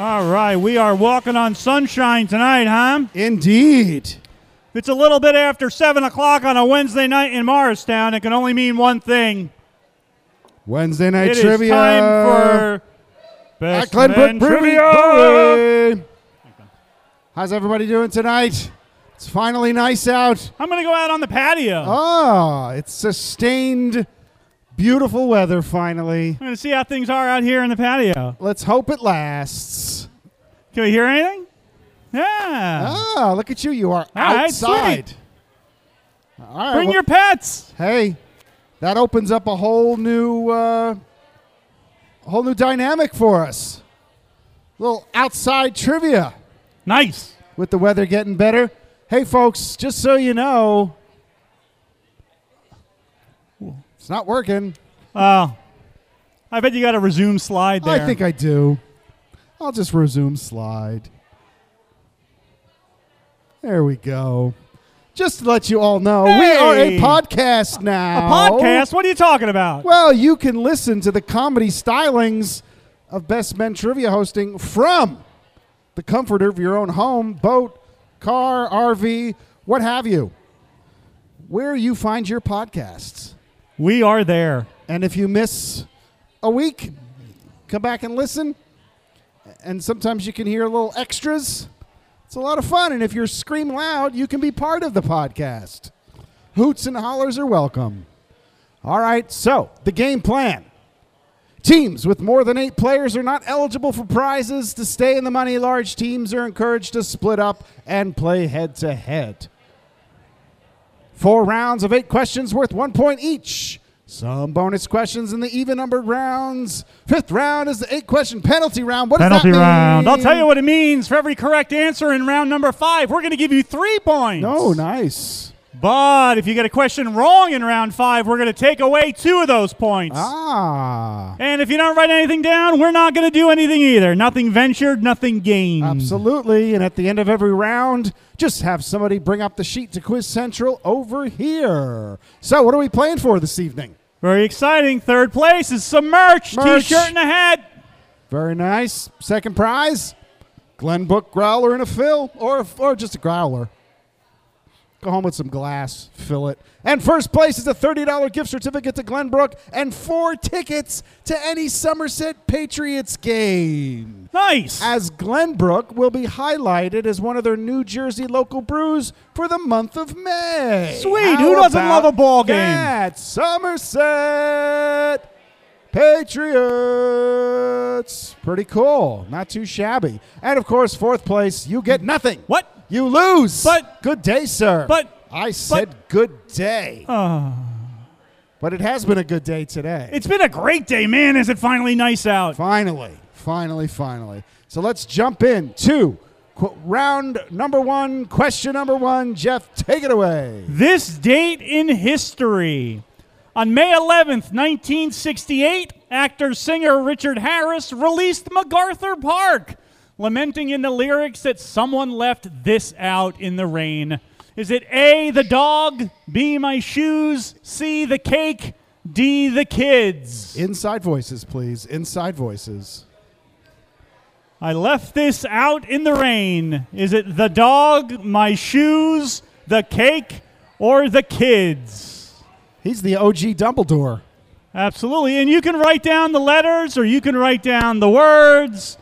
All right, we are walking on sunshine tonight, huh? Indeed. It's a little bit after 7 o'clock on a Wednesday night in Morristown. It can only mean one thing. Wednesday night It is trivia. time for Best Men Brewery. Trivia. How's everybody doing tonight? It's finally nice out. I'm going to go out on the patio. Ah, it's sustained, beautiful weather finally. I'm going to see how things are out here in the patio. Let's hope it lasts. Can we hear anything? Yeah. Ah, look at you. You are All right, outside. All right. Bring well- your pets. hey, that opens up a whole new, uh, a whole new dynamic for us. little outside trivia Nice. with the weather getting better. Hey, folks, just so you know, it's not working. Oh, I bet you got a resume slide there. I think I do. I'll just resume slide. There we go. Just to let you all know, we are a podcast now. a podcast? What are you talking about? Well, you can listen to the comedy stylings of Best Men Trivia hosting from the comfort of your own home, boat, car, RV, what have you. Where you find your podcasts. We are there. And if you miss a week, come back and listen. And sometimes you can hear little extras. It's a lot of fun. And if you're scream loud, you can be part of the podcast. Hoots and hollers are welcome. All right, so the game plan. Teams with more than eight players are not eligible for prizes. To stay in the money, large teams are encouraged to split up and play head to head. Four rounds of eight questions worth one point each. Some bonus questions in the even numbered rounds. Fifth round is the eight question penalty round. What does Penalty that mean? round. I'll tell you what it means. For every correct answer in round number five, we're going to give you three points. Oh, nice. But if you get a question wrong in round five, we're going to take away two of those points. Ah, And if you don't write anything down, we're not going to do anything either. Nothing ventured, nothing gained. absolutely. And at the end of every round, just have somebody bring up the sheet to Quiz Central over here. So, what are we playing for this evening? Very exciting. Third place is some merch, Merch. t-shirt and a hat. Very nice. Second prize, Glenbrook growler and a fill, or or just a growler. Go home with some glass, fill it. And first place is a $30 gift certificate to Glenbrook and four tickets to any Somerset Patriots game. Nice. As Glenbrook will be highlighted as one of their New Jersey local brews for the month of May. Sweet. How Who doesn't love a ball game? that? Somerset Patriots. Pretty cool. Not too shabby. And of course, fourth place, you get nothing. What? You lose. But- good day, sir. but- I said good day. Oh. But it has been a good day today. It's been a great day, man. Is it finally nice out? Finally, finally, finally. So let's jump in to qu- round number one, question number one. Jeff, take it away. This date in history. On May 11th, 1968, actor singer Richard Harris released MacArthur Park, lamenting in the lyrics that someone left this out in the rain. Is it A, the dog, B, my shoes, C, the cake, D, the kids? Inside voices, please. Inside voices. I left this out in the rain. Is it the dog, my shoes, the cake, or the kids? He's the OG Dumbledore. Absolutely. And you can write down the letters or you can write down the words.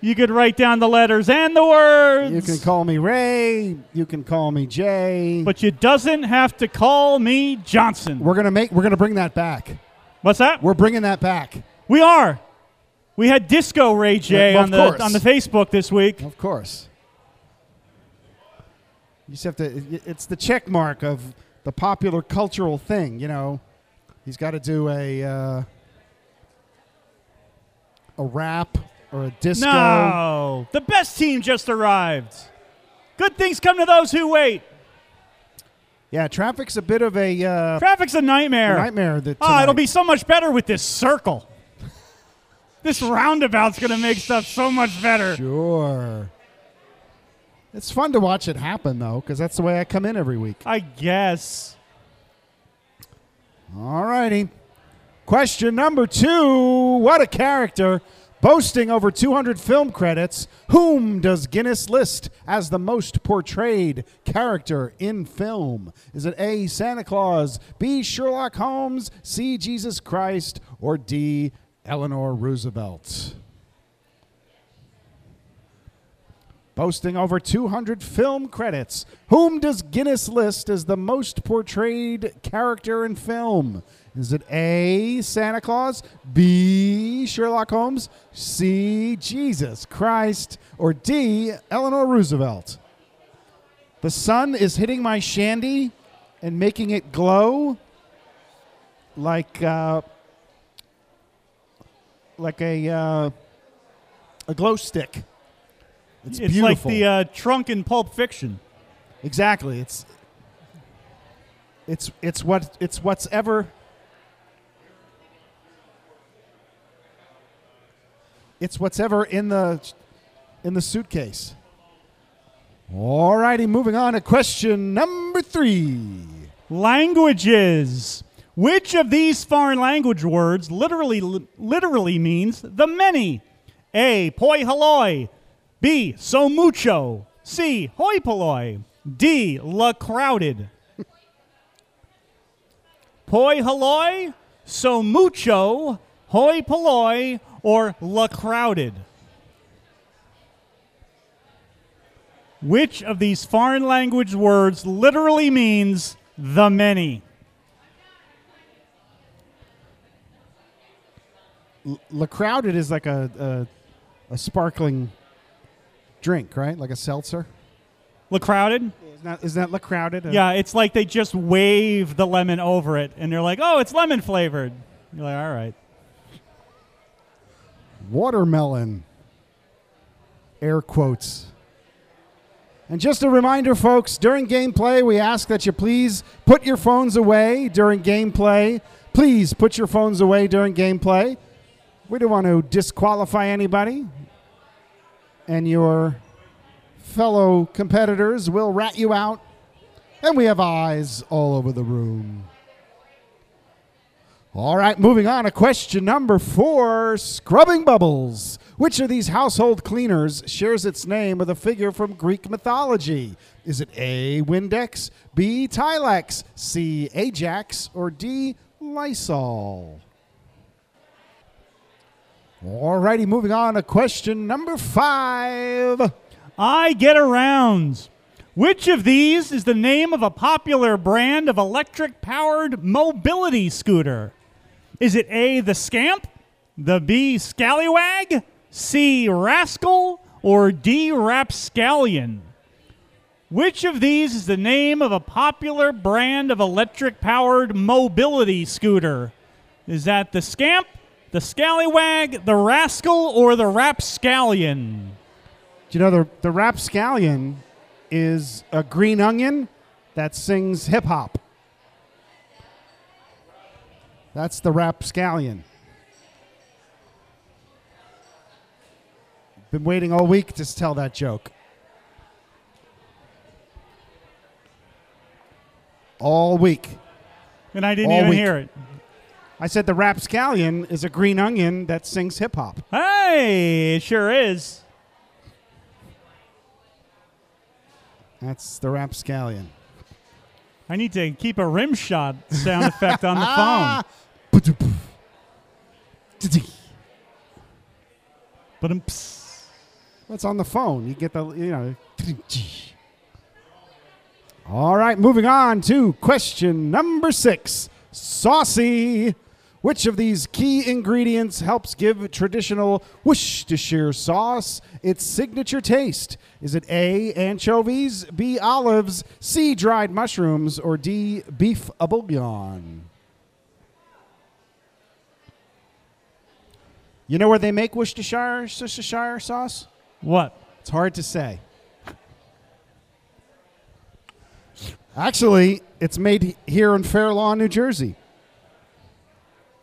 You could write down the letters and the words. You can call me Ray. You can call me Jay. but you doesn't have to call me Johnson. we're gonna make. We're gonna bring that back. What's that? We're bringing that back. we are. We had Disco Ray J Yeah, on the course. on the Facebook this week. Of course. You just have to. It's the check mark of the popular cultural thing. You know, he's got to do a uh, a rap or a disco. No. The best team just arrived. Good things come to those who wait. Yeah, traffic's a bit of a, uh, Traffic's a nightmare. a nightmare. That Oh, it'll be so much better with this circle. this roundabout's going to make stuff so much better. Sure. It's fun to watch it happen, though, because that's the way I come in every week. I guess. All righty. Question number two. What a character. Boasting over 200 film credits, whom does Guinness list as the most portrayed character in film? Is it A. Santa Claus, B. Sherlock Holmes, C. Jesus Christ, or D. Eleanor Roosevelt? Boasting over 200 film credits, whom does Guinness list as the most portrayed character in film? Is it A, Santa Claus, B, Sherlock Holmes, C, Jesus Christ, or D, Eleanor Roosevelt? The sun is hitting my shandy and making it glow like uh, like a uh, a glow stick. It's, It's, like the uh, trunk in Pulp Fiction. Exactly. It's it's it's what it's what's ever it's what's ever in the in the suitcase. All righty, moving on to question number three. Languages. Which of these foreign language words literally literally means the many? A. Poi haloi. B. So mucho. C. Hoi polloi. D. La crowded. Poi haloi, so mucho, hoi polloi, or la crowded. Which of these foreign language words literally means the many? La Crowded is like a, a a sparkling drink, right? Like a seltzer. La crowded? Isn't that, isn't that La Crowded? Yeah, it's like they just wave the lemon over it and they're like, oh, it's lemon flavored. You're like, all right. Watermelon. Air quotes. And just a reminder, folks, during gameplay, we ask that you please put your phones away during gameplay. Please put your phones away during gameplay. We don't want to disqualify anybody. And your fellow competitors will rat you out. And we have eyes all over the room. All right, moving on to question number four Scrubbing Bubbles. Which of these household cleaners shares its name with a figure from Greek mythology? Is it A, Windex, B, Tilex, C, Ajax, or D, Lysol? All righty, moving on to question number five. I get around. Which of these is the name of a popular brand of electric powered mobility scooter? Is it A, the Scamp, the B, Scallywag, C, Rascal, or D, Rapscallion? Which of these is the name of a popular brand of electric powered mobility scooter? Is that the Scamp, the Scallywag, the Rascal, or the Rapscallion? Do you know the, the rapscallion is a green onion that sings hip hop? That's the rapscallion. Been waiting all week to tell that joke. All week. And I didn't All even week. hear it. I said the rapscallion is a green onion that sings hip hop. Hey, it sure is. That's the rapscallion. I need to keep a rim shot sound effect on the phone. But What's on the phone? You get the, you know. All right, moving on to question number six Saucy. Which of these key ingredients helps give traditional Worcestershire sauce its signature taste? Is it A, anchovies, B, olives, C, dried mushrooms, or D, beef a bouillon? You know where they make Worcestershire, Worcestershire sauce? what? It's hard to say. Actually, it's made here in Fair Lawn, New Jersey.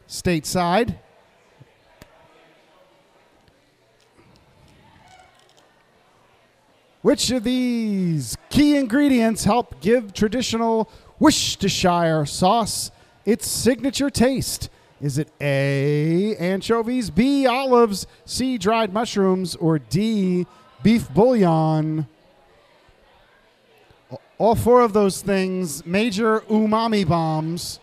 Stateside. Which of these key ingredients help give traditional Worcestershire sauce its signature taste? Is it A, anchovies, B, olives, C, dried mushrooms, or D, beef bouillon? All four of those things, major umami bombs.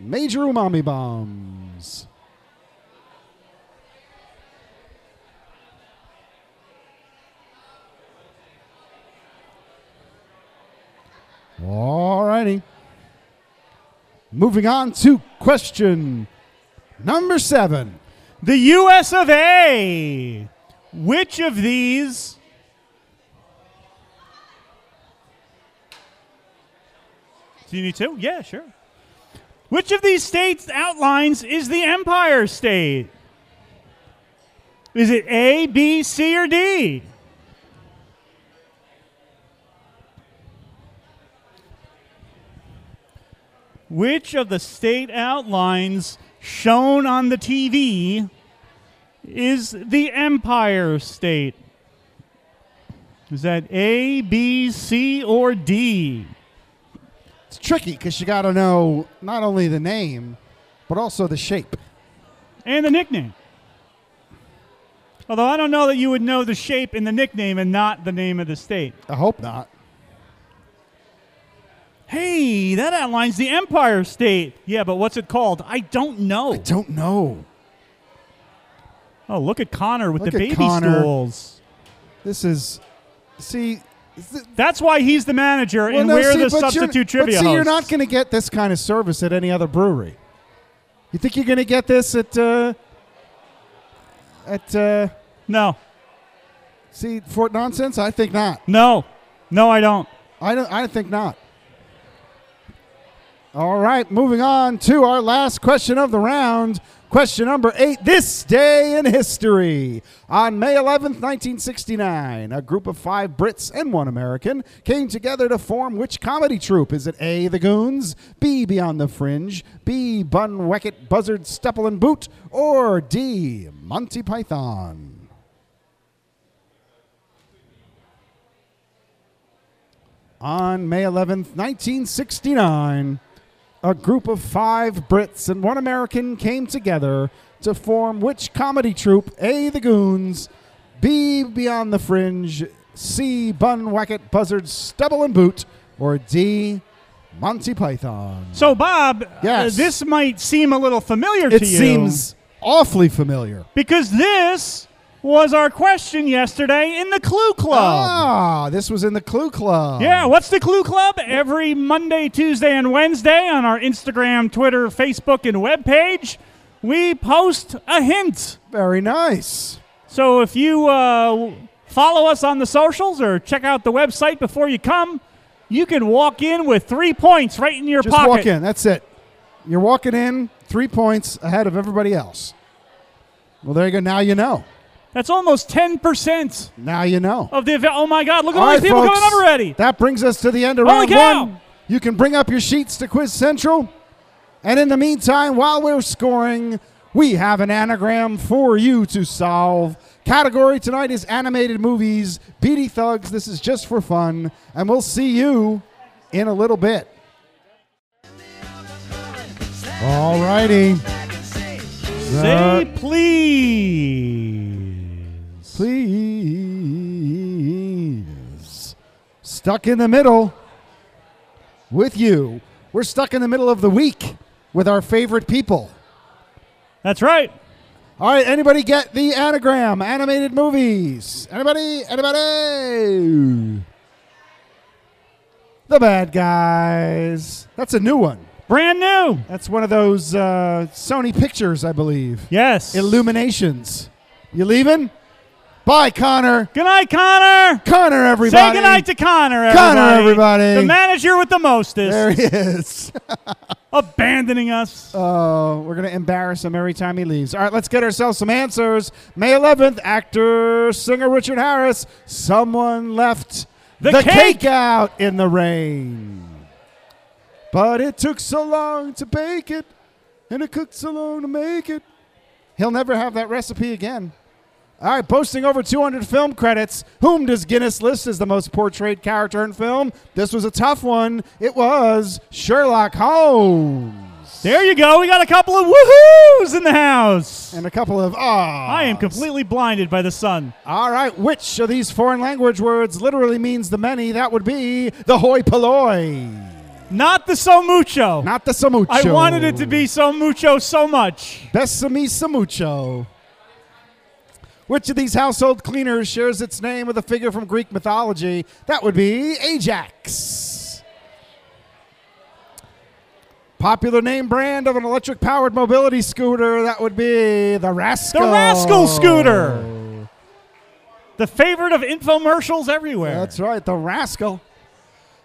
Major umami bombs. All righty. Moving on to question number seven. The U.S. of A. Which of these Do you need two? Yeah, sure. Which of these states outlines is the Empire State? Is it A, B, C, or D? Which of the state outlines shown on the TV is the Empire State? Is that A, B, C, or D? It's tricky because you got to know not only the name, but also the shape. And the nickname. Although I don't know that you would know the shape in the nickname and not the name of the state. I hope not. Hey, that outlines the Empire State. Yeah, but what's it called? I don't know. I don't know. Oh, look at Connor with Look the baby Connor. stools. This is, see, th- That's why he's the manager well, and no, we're see, the substitute trivia But see, you're not going to get this kind of service at any other brewery. You think you're going to get this at, uh, at, uh, no, see, Fort Nonsense? I think not. no, no, I don't. I don't. I think not. All right, moving on to our last question of the round. Question number eight. This day in history. On May 11th, 1969, a group of five Brits and one American came together to form which comedy troupe? Is it A, The Goons, B, Beyond the Fringe, B, Bun, Weckett, Buzzard, Stepple, and Boot, or D, Monty Python? On May 11th, 1969, a group of five Brits and one American came together to form which comedy troupe? A. The Goons, B. Beyond the Fringe, C. Bun, Wacket, Buzzard, Stubble, and Boot, or D. Monty Python. So, Bob, Yes. uh, this might seem a little familiar to you. It seems awfully familiar. because this was our question yesterday in the Clue Club. Ah, this was in the Clue Club. Yeah, what's the Clue Club? Every Monday, Tuesday, and Wednesday on our Instagram, Twitter, Facebook, and webpage, we post a hint. Very nice. So if you uh, follow us on the socials or check out the website before you come, you can walk in with three points right in your Just pocket. walk in. That's it. You're walking in three points ahead of everybody else. Well, there you go. Now you know. That's almost 10% Now you know. of the event. Oh my God, look at All all, these people folks, coming up already. That brings us to the end of Holy round cow! one. You can bring up your sheets to Quiz Central. And in the meantime, while we're scoring, we have an anagram for you to solve. Category tonight is animated movies. Beady Thugs, this is just for fun. And we'll see you in a little bit. All righty. Say uh, please. Please. Stuck in the middle with you. We're stuck in the middle of the week with our favorite people. That's right. All right, anybody get the anagram? Animated movies. Anybody? Anybody? The bad guys. That's a new one. Brand new. That's one of those uh, Sony pictures, I believe. Yes. Illuminations. You leaving? Bye, Connor. Good night, Connor. Connor, everybody. Say good night to Connor, everybody. Connor, everybody. The manager with the mostest. There he is. abandoning us. Oh, we're going to embarrass him every time he leaves. All right, let's get ourselves some answers. May 11th, actor, singer Richard Harris. Someone left The cake. out in the rain. But it took so long to bake it, and it cooked so long to make it. He'll never have that recipe again. All right, boasting over 200 film credits. Whom does Guinness list as the most portrayed character in film? This was a tough one. It was Sherlock Holmes. There you go. We got a couple of woohoos in the house. And a couple of ah. I am completely blinded by the sun. All right, which of these foreign language words literally means the many? That would be the hoi polloi. Not the so mucho. Not the samucho. I wanted it to be so mucho so much. Besame samucho. Which of these household cleaners shares its name with a figure from Greek mythology? That would be Ajax. Popular name brand of an electric powered mobility scooter? That would be the Rascal. The Rascal scooter. The favorite of infomercials everywhere. That's right, the Rascal.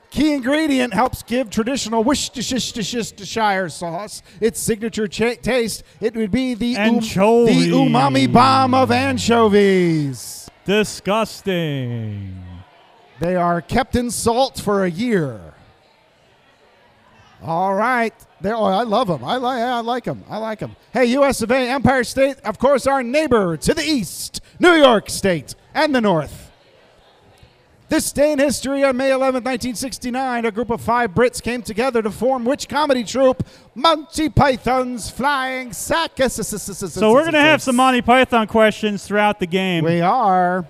Key ingredient helps give traditional Worcestershire sauce its signature cha- taste. It would be the, um- the umami bomb of anchovies. Disgusting. They are kept in salt for a year. All right. They're, oh, I love them. I, li- I like them. I like them. Hey, U.S. of A., Empire State, of course, our neighbor to the east, New York State, and the north. This day in history, on May 11, 1969, a group of five Brits came together to form which comedy troupe? Monty Python's Flying Circus. So we're going to have some Monty Python questions throughout the game. We are.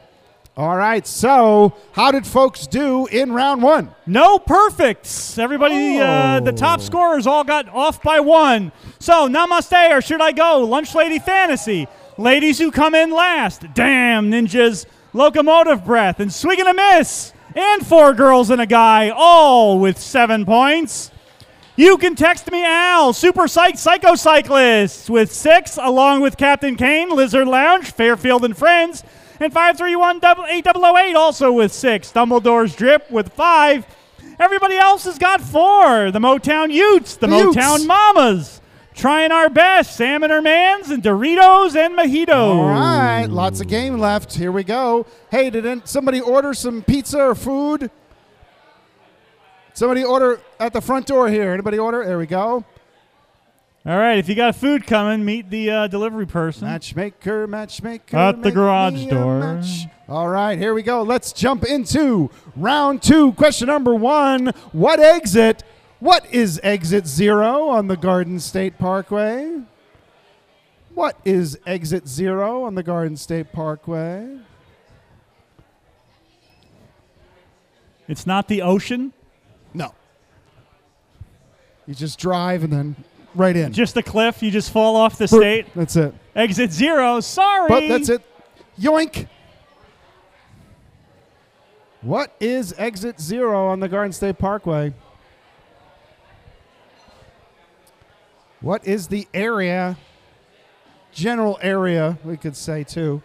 All right. So, how did folks do in round one? No perfects. Everybody, uh, the top Oh. scorers all got off by one. So, namaste, or should I go? Lunch Lady Fantasy. Ladies who come in last. Damn, ninjas. Locomotive Breath. And Swig and a Miss. And Four Girls and a Guy, all with seven points. You can text me Al, Super Psych Psycho Cyclist, with six, along with Captain Kane, Lizard Lounge, Fairfield and Friends, and 531 8008 also with six. Dumbledore's Drip with five. Everybody else has got four. The Motown Utes, the, The Utes. Motown Mamas, trying our best. Salmon or Mans and Doritos and Mojitos. All right. Lots of game left. Here we go. Hey, did somebody order some pizza or food? Somebody order at the front door here. Anybody order? There we go. All right, if you got food coming, meet the uh, delivery person. Matchmaker, matchmaker. At the garage door. All right, here we go. Let's jump into round two. Question number one What exit? What is exit zero on the Garden State Parkway? What is exit zero on the Garden State Parkway? It's not the ocean, No. You just drive and then right in. just a cliff. You just fall off the state. That's it. Exit zero. Sorry. But that's it. Yoink. What is exit zero on the Garden State Parkway? What is the area, general area, we could say too?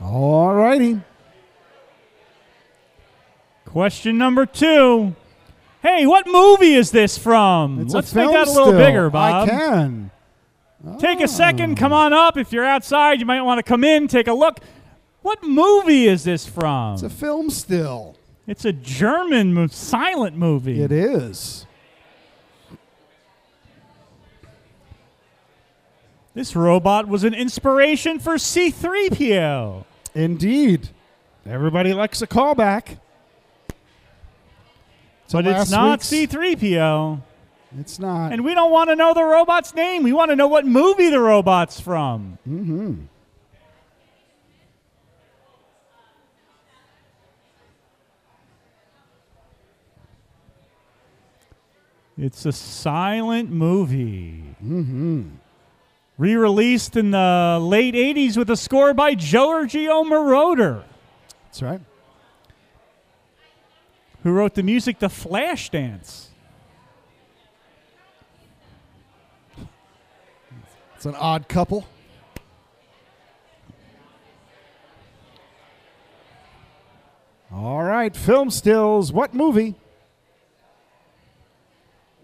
All righty. Question number two. Hey, what movie is this from? It's Let's make that a little still. bigger, Bob. I can. Take a second. Come on up. If you're outside, you might want to come in, take a look. What movie is this from? It's a film still. It's a German mo- silent movie. It is. This robot was an inspiration for C3PO. Indeed. Everybody likes a callback. But it's last not week's- C3PO. It's not. And we don't want to know the robot's name. We want to know what movie the robot's from. mm-hmm. It's a silent movie. Mm-hmm. Re released in the late 80s with a score by Giorgio Moroder, That's right. who wrote the music to Flashdance. It's an odd couple. All right, film stills. What movie?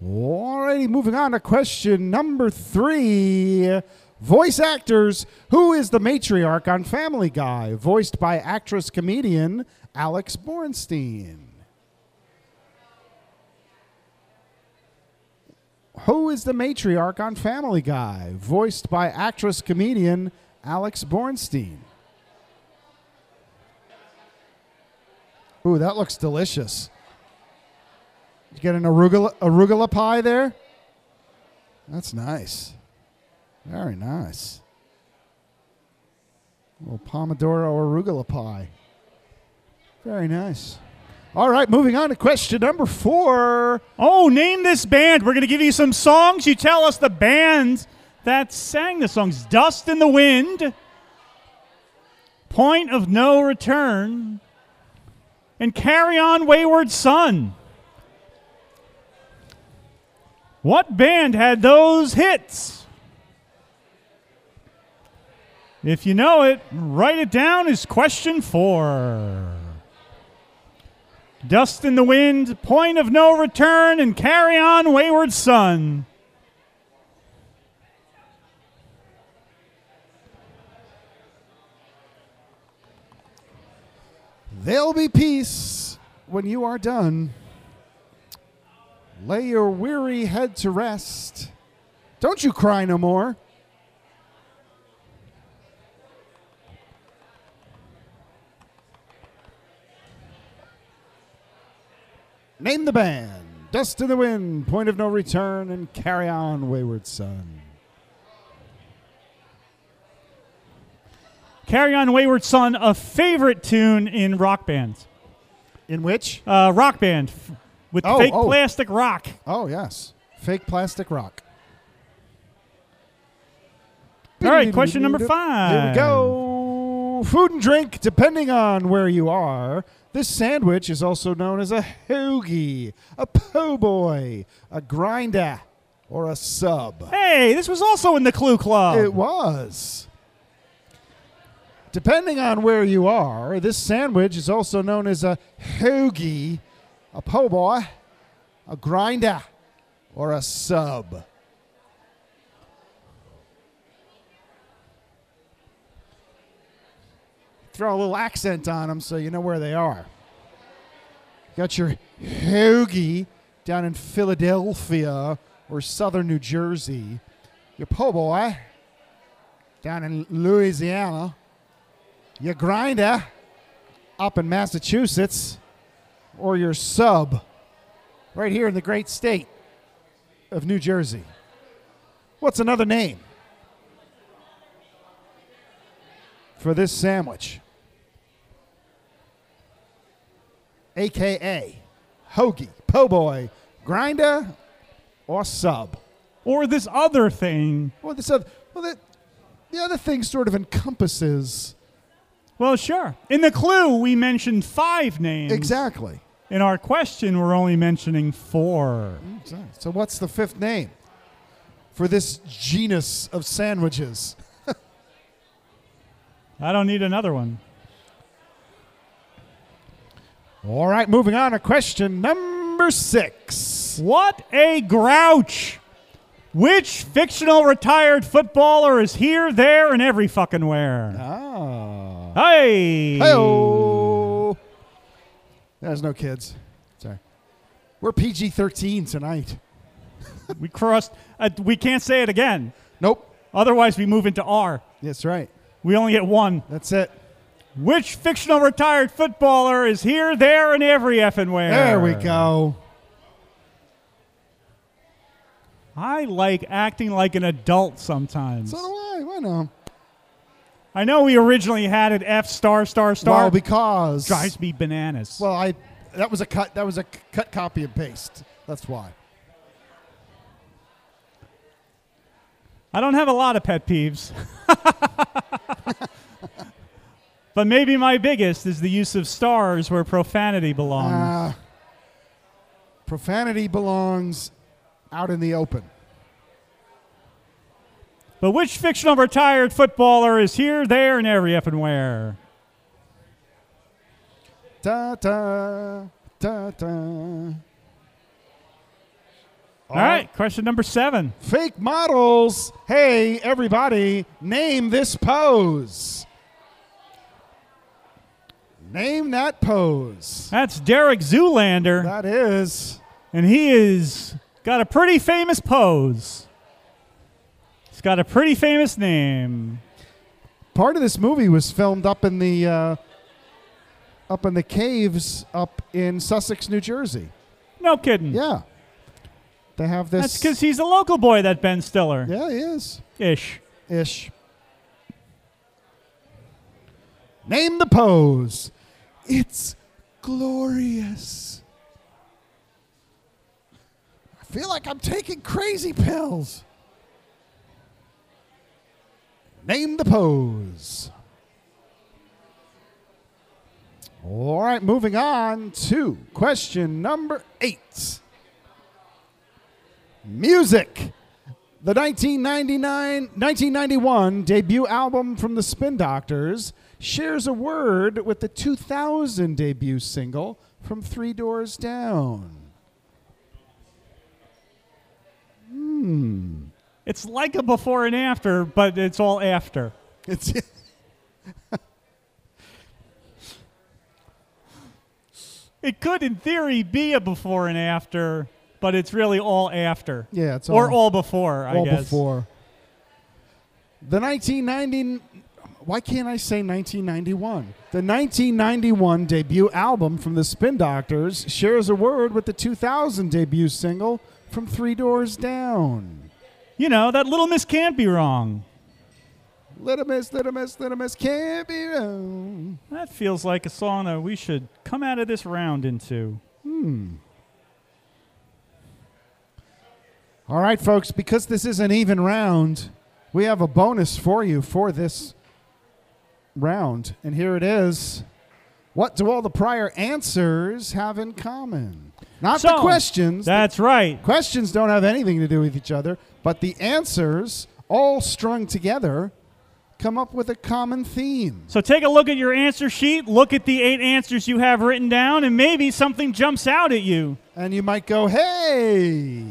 Alrighty, moving on to question number three. Voice actors. Who is the matriarch on Family Guy? Voiced by actress comedian Alex Bornstein. Who is the matriarch on Family Guy? Voiced by actress comedian Alex Bornstein. Ooh, that looks delicious. You get an arugula, arugula pie there? That's nice. Very nice. A little Pomodoro arugula pie. Very nice. All right, moving on to question number four. Oh, name this band. We're going to give you some songs. You tell us the band that sang the songs Dust in the Wind, Point of No Return, and Carry On Wayward Son. What band had those hits? If you know it, write it down as question four. Dust in the wind, point of no return, and carry on, wayward son. There'll be peace when you are done. Lay your weary head to rest. Don't you cry no more. Name the band. Dust in the wind, point of no return, and carry on, wayward son. Carry on, wayward son, a favorite tune in rock bands. In which? Uh, rock band with Oh, fake oh. plastic rock. Oh, yes. Fake plastic rock. All right, question number five. Here we go. Food and drink, depending on where you are. This sandwich is also known as a hoagie, a po' boy, a grinder, or a sub. Hey, this was also in the Clue Club. It was. Depending on where you are, this sandwich is also known as a hoagie, a po' boy, a grinder, or a sub. Throw a little accent on them so you know where they are. Got your hoagie down in Philadelphia or southern New Jersey. Your po' boy down in Louisiana. Your grinder up in Massachusetts. Or your sub right here in the great state of New Jersey. What's another name for this sandwich? AKA hoagie, po' boy, grinder, or sub. or this other thing. Well, this other, well, the other thing sort of encompasses Well, sure. In the Clue, we mentioned five names. exactly. In our question, we're only mentioning four. So, what's the fifth name for this genus of sandwiches? I don't need another one. All right, moving on to question number six. What a grouch! Which fictional retired footballer is here, there, and every fucking where? Ah. Hey! Hey-oh. There's no kids. Sorry. We're PG 13 tonight. We crossed. Uh, we can't say it again. Nope. Otherwise, we move into R. That's right. We only get one. That's it. Which fictional retired footballer is here, there, and every effing where? There we go. I like acting like an adult sometimes. So do I. I know. I know we originally had it F star star star. Well, because drives me bananas. Well, I that was a cut. That was a cut, copy, and paste. That's why. I don't have a lot of pet peeves. but maybe my biggest is the use of stars where profanity belongs. Uh, profanity belongs out in the open. but which fictional retired footballer is here, there, and every effing where? ta ta. da da. All right, question number seven. Fake models. Hey, everybody, name this pose. Name that pose. That's Derek Zoolander, That is. and he is got a pretty famous pose. He's got a pretty famous name. Part of this movie was filmed up in the uh, up in the caves up in Sussex, New Jersey. No kidding. Yeah, they have this. That's because he's a local boy, that Ben Stiller. yeah, he is Ish. ish. Name the pose. It's glorious. I feel like I'm taking crazy pills. Name the pose. All right, moving on to question number eight. Music. The 1999 1991 debut album from the Spin Doctors shares a word with the 2000 debut single from Three Doors Down. Hmm. It's like a before and after, but it's all after. It's It could, in theory, be a before and after, but it's really all after. yeah, it's all. or all, all before, I all before. The 1990 Why can't I say 1991? The 1991 debut album from the Spin Doctors shares a word with the 2000 debut single from Three Doors Down. You know, that little miss can't be wrong. Little Miss, Little Miss, Little Miss can't be wrong. That feels like a song that we should come out of this round into. Hmm. All right, folks, because this is an even round, we have a bonus for you for this round. And here it is. What do all the prior answers have in common? Not the questions. That's right. questions don't have anything to do with each other, but the answers, all strung together, come up with a common theme. So take a look at your answer sheet, look at the eight answers you have written down, and maybe something jumps out at you. And you might go, hey,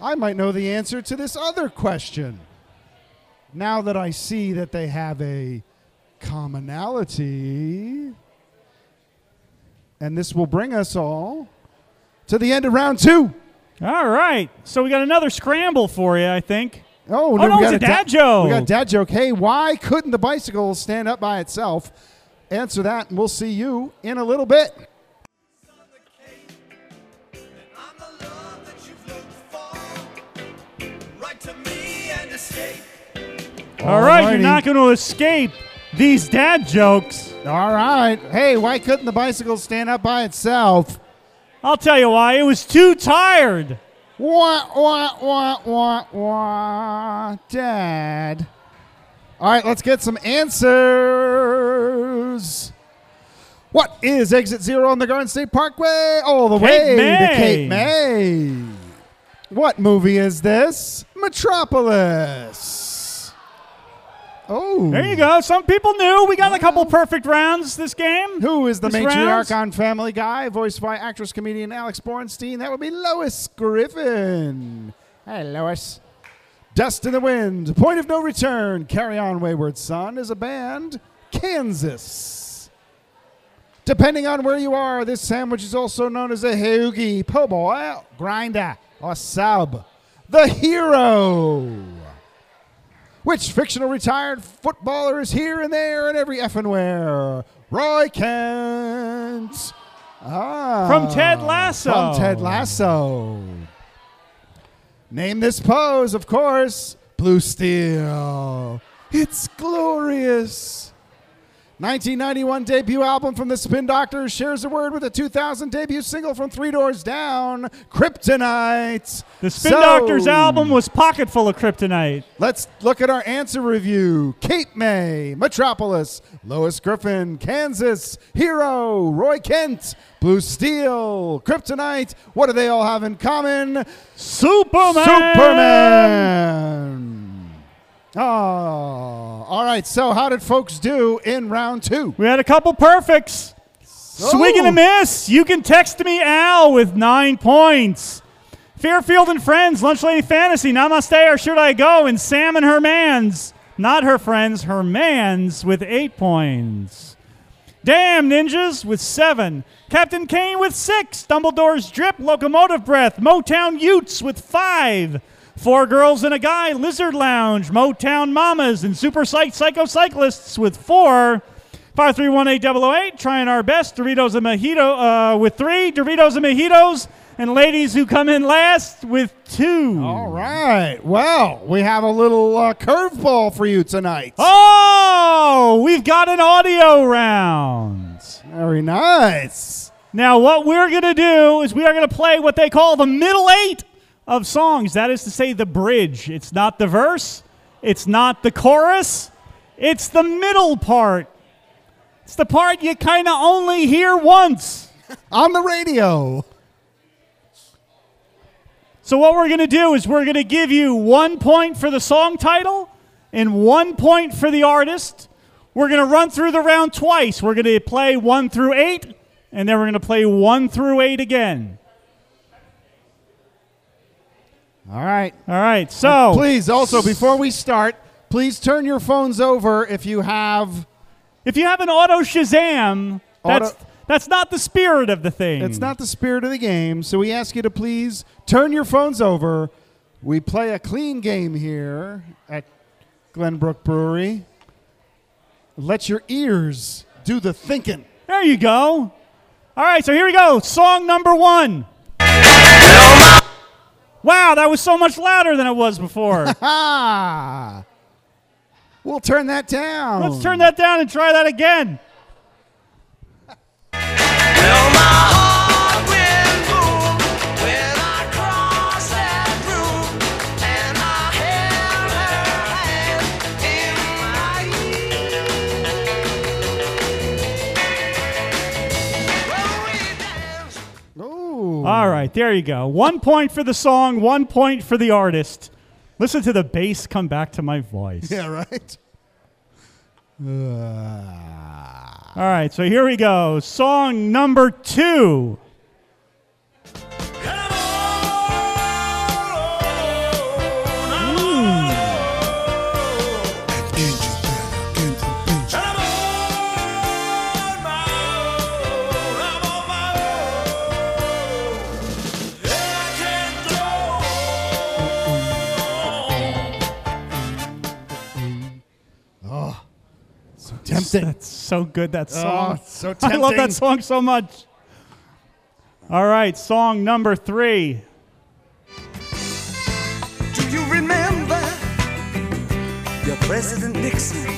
I might know the answer to this other question. Now that I see that they have a commonality. And this will bring us all to the end of round two. All right. So we got another scramble for you, I think. Oh, no, oh, we it's got a dad da- joke. We got dad joke. Hey, why couldn't the bicycle stand up by itself? Answer that, and we'll see you in a little bit. I'm the love that you've looked for. Write to me and escape. All right, you're not going to escape these dad jokes. All right. Hey, why couldn't the bicycle stand up by itself? I'll tell you why. It was too tired. Wah, wah, wah, wah, wah. Dad. All right, let's get some answers. What is exit zero on the Garden State Parkway? All the way Cape to Cape May. What movie is this? Metropolis. Oh. There you go. Some people knew. We got a couple oh. perfect rounds this game. Who is the This matriarch rounds? on Family Guy, voiced by actress comedian Alex Bornstein? That would be Lois Griffin. Hey, Lois. Dust in the Wind, Point of No Return, Carry On Wayward Son is a band, Kansas. Depending on where you are, this sandwich is also known as a hoagie, po' boy, grinder, or sub. The Hero. Which fictional retired footballer is here and there and every effing where? Roy Kent. Ah, From Ted Lasso. From Ted Lasso. Name this pose, of course. Blue Steel. It's glorious. 1991 debut album from the Spin Doctors shares a word with a 2000 debut single from Three Doors Down, Kryptonite. The Spin So- Doctors album was pocket full of kryptonite. Let's look at our answer review. Cape May, Metropolis, Lois Griffin, Kansas, Hero, Roy Kent, Blue Steel, Kryptonite. What do they all have in common? Superman. Superman. Oh, all right. So, how did folks do in round two? We had a couple perfects. Swig and a miss. You can text me Al with nine points. Fairfield and Friends, Lunch Lady Fantasy, Namaste or Should I Go? And Sam and her mans, not her friends, her mans with eight points. Damn Ninjas with seven. Captain Kane with six. Dumbledore's Drip, Locomotive Breath. Motown Utes with five. Four Girls and a Guy, Lizard Lounge, Motown Mamas, and Super Psych Psycho Cyclists with four. 5318008, trying our best. Doritos and Mojito uh, with three. Doritos and Mojitos. And ladies who come in last with two. All right. Well, we have a little uh, curveball for you tonight. Oh, we've got an audio round. Very nice. Now, what we're going to do is we are going to play what they call the middle eight of songs. That is to say, the bridge. It's not the verse, it's not the chorus, it's the middle part. It's the part you kind of only hear once. On the radio. So, what we're going to do is we're going to give you one point for the song title and one point for the artist. We're going to run through the round twice. We're going to play one through eight, and then we're going to play one through eight again. All right. All right, so. Please, also, before we start, please turn your phones over if you have. If you have an auto Shazam, that's, Auto- that's not the spirit of the thing. It's not the spirit of the game, so we ask you to please turn your phones over. We play a clean game here at Glenbrook Brewery. Let your ears do the thinking. There you go. All right, so here we go. Song number one. Wow, that was so much louder than it was before. We'll turn that down. Let's turn that down and try that again. All right, there you go. One point for the song, one point for the artist. Listen to the bass come back to my voice. Yeah, right? Ah. All right, so here we go. Song number two. Tempting. That's so good, that Oh, song. it's so I love that song so much. All right, song number three. Do you remember your President Nixon?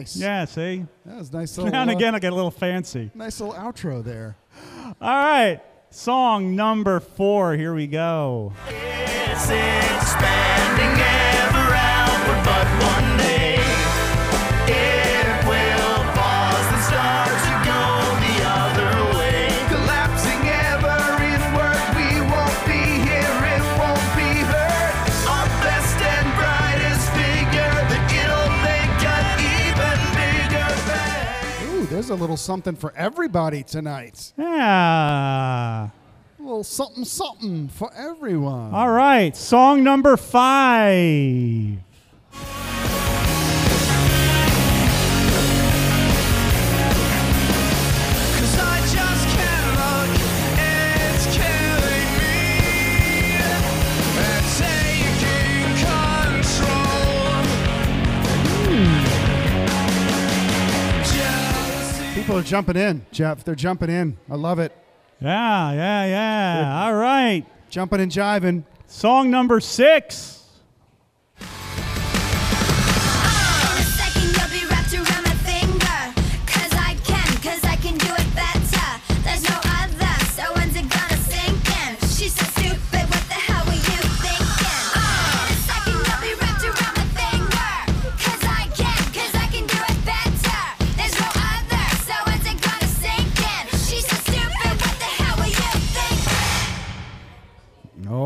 Nice. Yeah, see? That was nice little, Now and uh, again, I get a little fancy. nice little outro there. All right, song number four. Here we go. A little something for everybody tonight. Yeah. A little something, something for everyone. All right, song number five. People are jumping in, Jeff. They're jumping in. I love it. Yeah, yeah, yeah. All right, Jumping and jiving. song number six.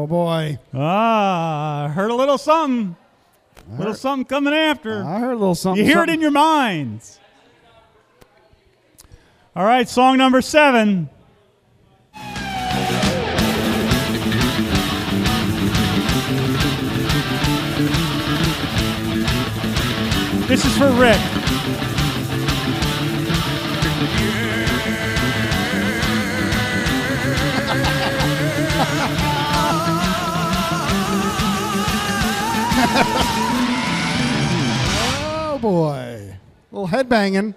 Oh boy. Ah, heard a little something. little something coming after. I heard a little something. you hear it in your minds. All right, song number seven. This is for Rick. Oh boy, little headbanging,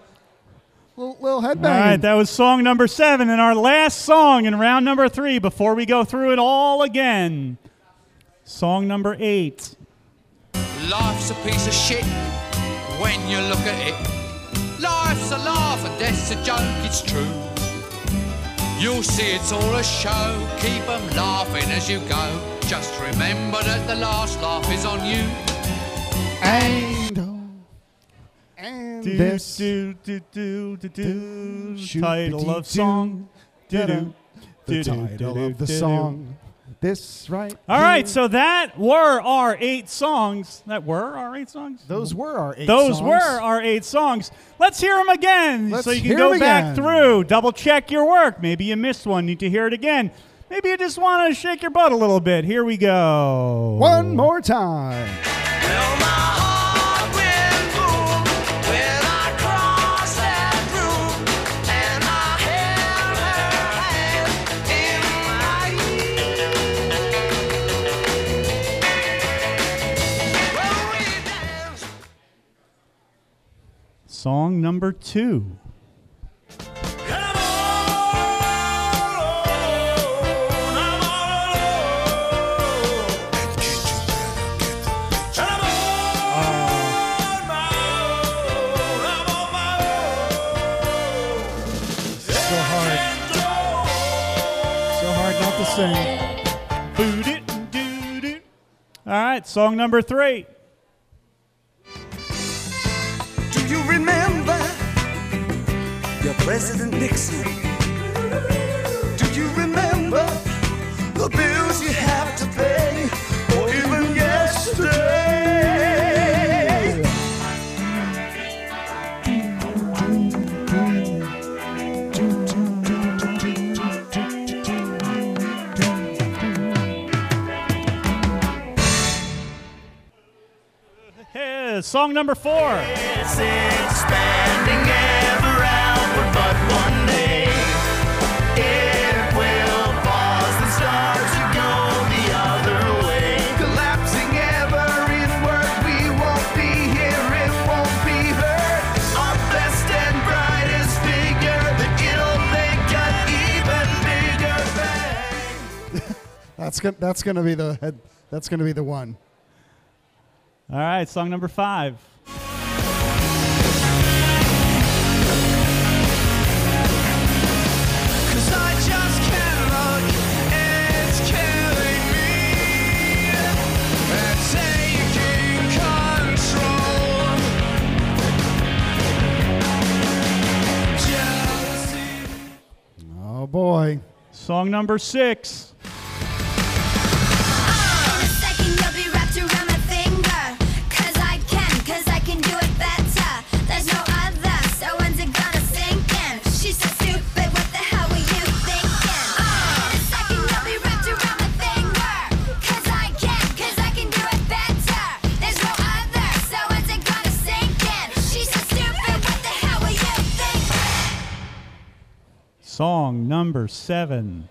little little headbanging. All right, that was song number seven, and our last song in round number three before we go through it all again. Song number eight. Life's a piece of shit when you look at it. Life's a laugh and death's a joke, it's true. You'll see it's all a show, keep 'em laughing as you go. Just remember that the last laugh is on you. and oh, and Do, this do, do, do, do, do, shoot title of song. Do, do, the do, do, title do, of the do, do. song. This right. All right, here. so that were our eight songs. That were our eight songs? those were our eight. Those songs. were our eight songs. Let's hear them again Let's so you can go back again. through, double check your work. Maybe you missed one, need to hear it again. Maybe you just want to shake your butt a little bit. Here we go. One more time. Well, my heart sing. All right, song number three. Do you remember your President Nixon? Do you remember an even bigger bang. That's gonna that's gonna be the head. That's gonna be the one. All right, song number five. Cause I just can't look, it's killing me. And taking control. Jealousy. Oh boy. Song number six. Number seven.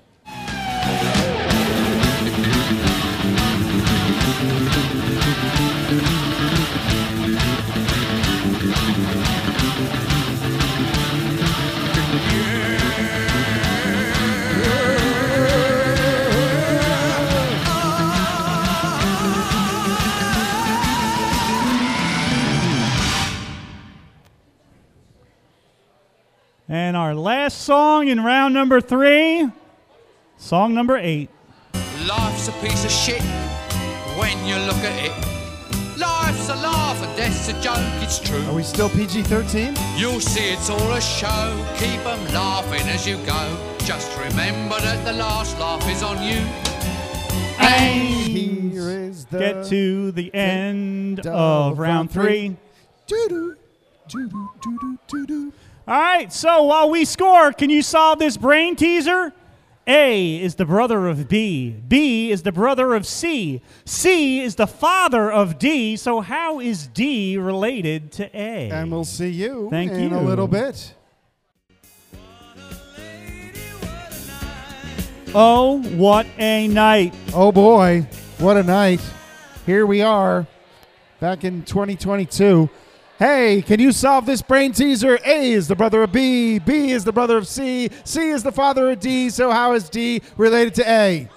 Our last song in round number three, song number eight. Life's a piece of shit when you look at it. Life's a laugh and death's a joke, it's true. Are we still PG thirteen? You'll see it's all a show, keep 'em laughing as you go. Just remember that the last laugh is on you. Here is is the get to the end of of round round three. three. Doo-doo, doo-doo, doo-doo, doo-doo. All right, so while we score, can you solve this brain teaser? A is the brother of B. B is the brother of C. C is the father of D. So how is D related to A? And we'll see you Thank in a little bit. oh, what a night. Oh boy, what a night. Here we are back in 2022. Hey, can you solve this brain teaser? A is the brother of B, B is the brother of C, C is the father of D, so how is D related to A?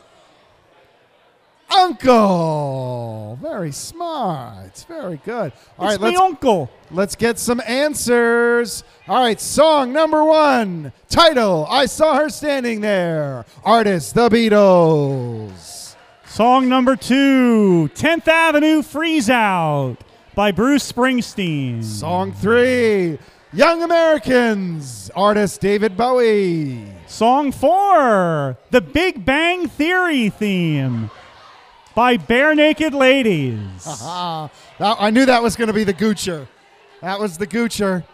Uncle! Very smart. Very good. All it's right, let's uncle. Let's get some answers. All right, song number one. Title I Saw Her Standing There. Artist The Beatles. Song number two 10th Avenue Freeze Out by Bruce Springsteen. Song three. Young Americans. Artist David Bowie. Song four The Big Bang Theory theme by Barenaked Ladies. Ah, I knew that was going to be the Goocher. That was the Goocher.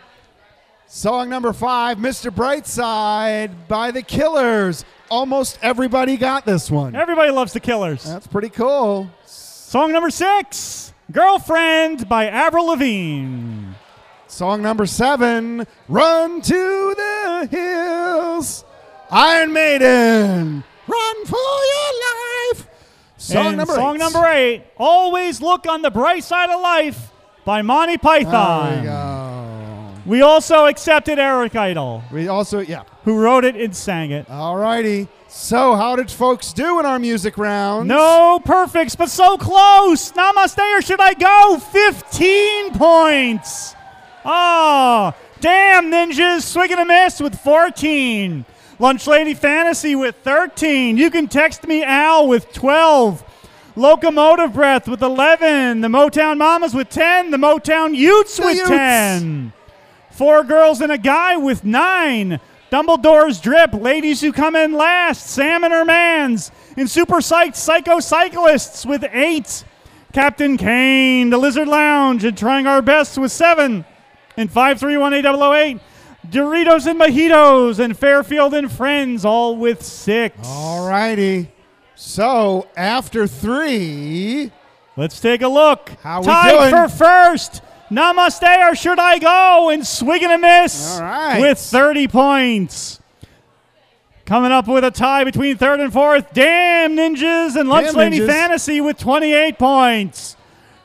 Song number five, Mr. Brightside by The Killers. Almost everybody got this one. Everybody loves the Killers. That's pretty cool. Song number six Girlfriend by Avril Lavigne. Song number seven, Run to the Hills. Iron Maiden, Run for Your Life. Song and number song eight. number eight Always Look on the Bright Side of Life by Monty Python. There we go. We also accepted Eric Idle, We also, yeah. who wrote it and sang it. All righty. So, how did folks do in our music rounds? No perfects, but so close. Namaste, or should I go? 15 points. Oh, damn, ninjas. Swig and a Miss with 14. Lunch Lady Fantasy with 13. You can text me Al with 12. Locomotive Breath with 11. The Motown Mamas with 10. The Motown Utes The with Utes. 10. Four girls and a guy with nine. Dumbledore's drip, ladies who come in last, Sam and her mans, and super psyched psycho cyclists with eight. Captain Kane, the Lizard Lounge, and trying our best with seven. And 5318008, Doritos and Mojitos, and Fairfield and Friends, all with six. All righty. So, after three, Let's take a look. How we Tied doing? for first. Namaste or should I go? And Swig and a Miss right. with 30 points. Coming up with a tie between third and fourth. Damn Ninjas and Lunch Damn Lady Ninjas. Fantasy with 28 points.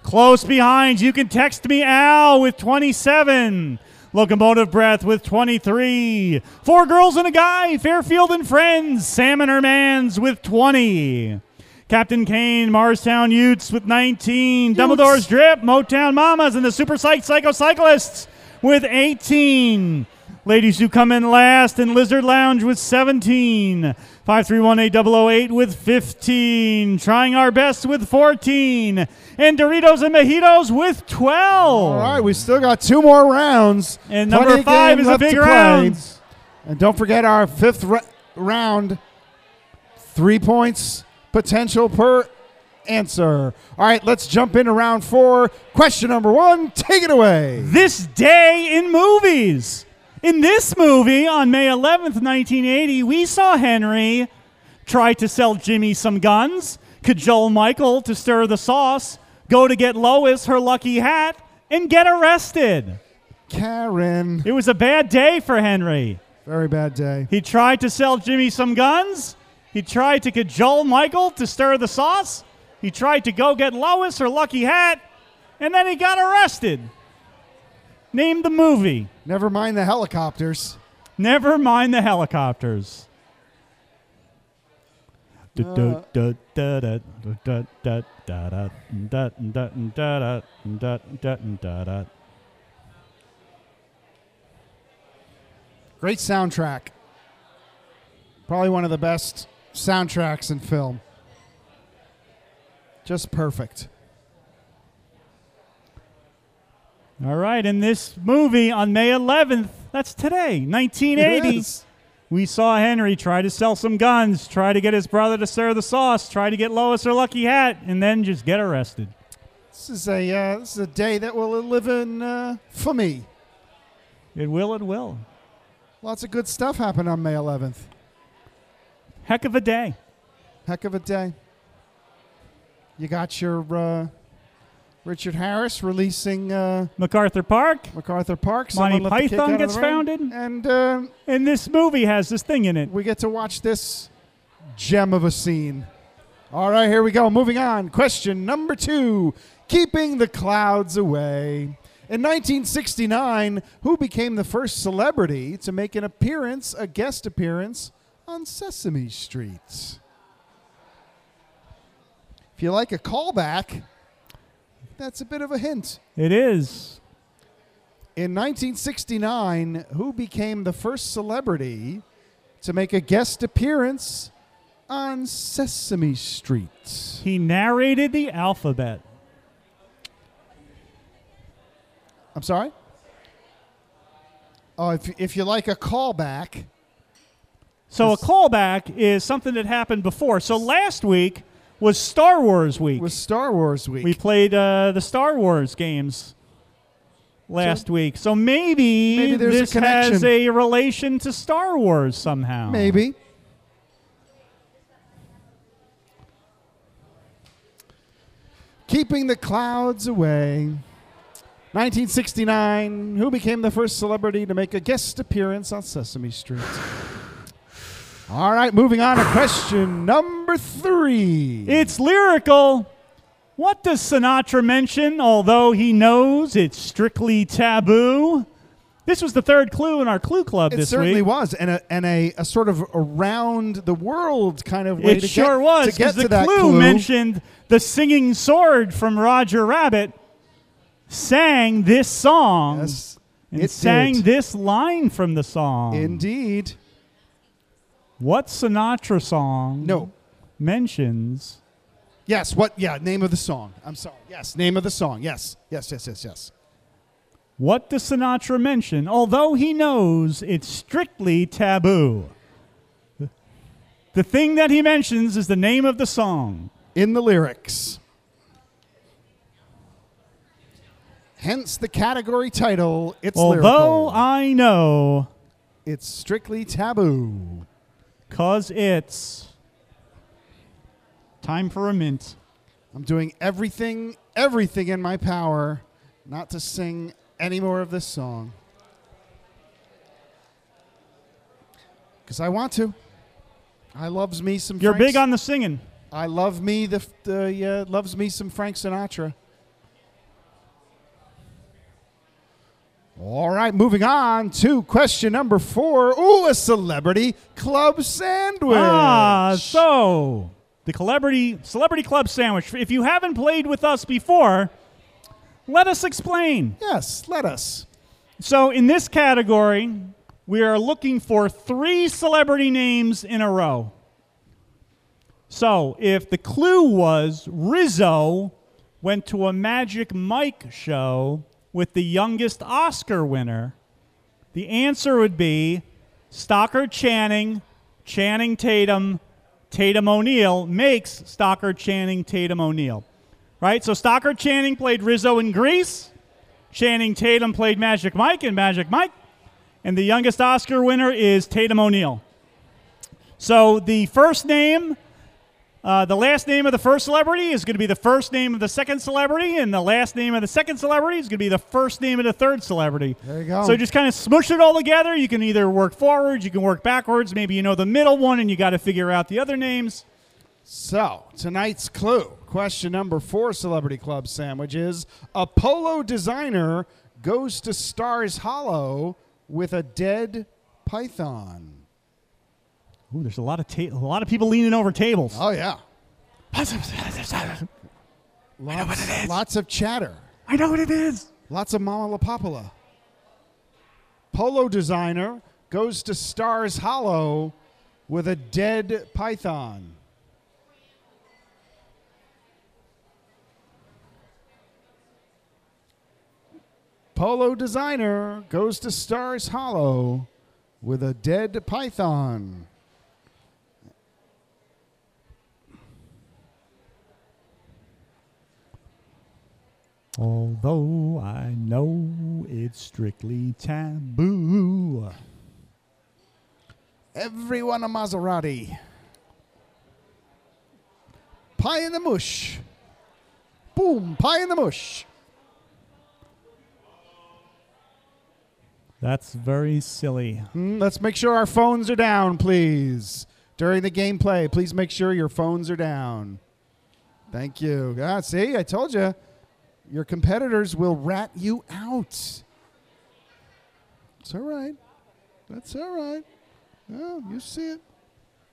Close behind. You can text me Al with 27. Locomotive Breath with 23. Four girls and a guy. Fairfield and Friends. Sam and her mans with 20. Captain Kane, Marstown Utes with 19. Dumbledore's Drip, Motown Mamas, and the Super Psych Psycho Cyclists with 18. Ladies who come in last and Lizard Lounge with 17. 5318008 with 15. Trying our best with 14. And Doritos and Mojitos with 12. all right, we still got two more rounds. And Plenty number five is a big play. round. And don't forget our fifth round, three points potential per answer. All right, let's jump into round four. Question number one, take it away. This day in movies. In this movie on May 11th, 1980, we saw Henry try to sell Jimmy some guns, cajole Michael to stir the sauce, go to get Lois her lucky hat, and get arrested. Karen, It was a bad day for Henry. very bad day. He tried to sell Jimmy some guns. He tried to cajole Michael to stir the sauce. He tried to go get Lois her lucky hat. And then he got arrested. Name the movie. Never mind the helicopters. Never mind the helicopters. Great soundtrack. Probably one of the best soundtracks in film. Just perfect. All right, in this movie on May 11th, that's today, 1980, we saw Henry try to sell some guns, try to get his brother to serve the sauce, try to get Lois her lucky hat, and then just get arrested. This is a uh, this is a day that will live in uh, for me. It will, it will. Lots of good stuff happened on May 11th. Heck of a day. Heck of a day. You got your uh, Richard Harris releasing uh, MacArthur Park, MacArthur Park. Monty Someone let the kick Python gets founded. and uh, and this movie has this thing in it. we get to watch this gem of a scene. All right, here we go. Moving on. Question number two Keeping the Clouds Away. In 1969, who became the first celebrity to make an appearance, a guest appearance, on Sesame Street? If you like a callback, that's a bit of a hint. It is. In 1969, who became the first celebrity to make a guest appearance on Sesame Street? He narrated the alphabet. I'm sorry? Oh, if, if you like a callback, So a callback is something that happened before. So last week was Star Wars week. was Star Wars week. we played uh, the Star Wars games last week. So maybe, Maybe there's a this has connection. a relation to Star Wars somehow. Maybe. Keeping the clouds away. 1969. Who became the first celebrity to make a guest appearance on Sesame Street? All right, moving on to question number three. It's lyrical. What does Sinatra mention, although he knows it's strictly taboo? This was the third clue in our clue club It this week. It certainly was, and a and a, a sort of around the world kind of way It to sure get, was to get the to that clue, clue. mentioned the singing sword from Roger Rabbit sang this song Yes, and it sang did. this line from the song. Indeed. What Sinatra song No. mentions Yes. What? Yeah. Name of the song. I'm sorry. Yes. Name of the song. Yes. Yes. Yes. Yes. Yes. what does Sinatra mention, although he knows it's strictly taboo? The thing that he mentions is the name of the song. In the lyrics. Hence the category title. It's Although lyrical. I know, it's strictly taboo. Cause it's time for a mint. I'm doing everything, everything in my power, not to sing any more of this song. Because I want to. I loves me some. You're Frank big on the singing. I love me the the uh, loves me some Frank Sinatra. All right, moving on to question number four. Ooh, a celebrity club sandwich. Ah, so the celebrity celebrity club sandwich. If you haven't played with us before, let us explain. yes, let us. So in this category, we are looking for three celebrity names in a row. So if the clue was Rizzo went to a Magic Mike show with the youngest Oscar winner, the answer would be Stockard Channing, Channing Tatum, Tatum O'Neal makes Stockard Channing Tatum O'Neal. Right? So Stockard Channing played Rizzo in Grease. Channing Tatum played Magic Mike in Magic Mike. And the youngest Oscar winner is Tatum O'Neal. So the first name, uh, the last name of the first celebrity is going to be the first name of the second celebrity, and the last name of the second celebrity is going to be the first name of the third celebrity. There you go. So just kind of smush it all together. You can either work forwards, you can work backwards. Maybe you know the middle one, and you got to figure out the other names. So, tonight's clue, question number four Celebrity Club sandwich is a polo designer goes to Stars Hollow with a dead python. Ooh, there's a lot of ta- a lot of people leaning over tables. Oh, yeah. Lots, lots of chatter. I know what it is. Lots of Mama La. Polo designer goes to Stars Hollow with a dead python. Polo designer goes to Stars Hollow with a dead python. Although I know it's strictly taboo. Everyone a Maserati. Pie in the mush. Boom, pie in the mush. That's very silly. Hmm, let's make sure our phones are down, please. During the gameplay, please make sure your phones are down. Thank you. Ah, see, I told you, your competitors will rat you out. It's all right. That's all right. Oh, you see it.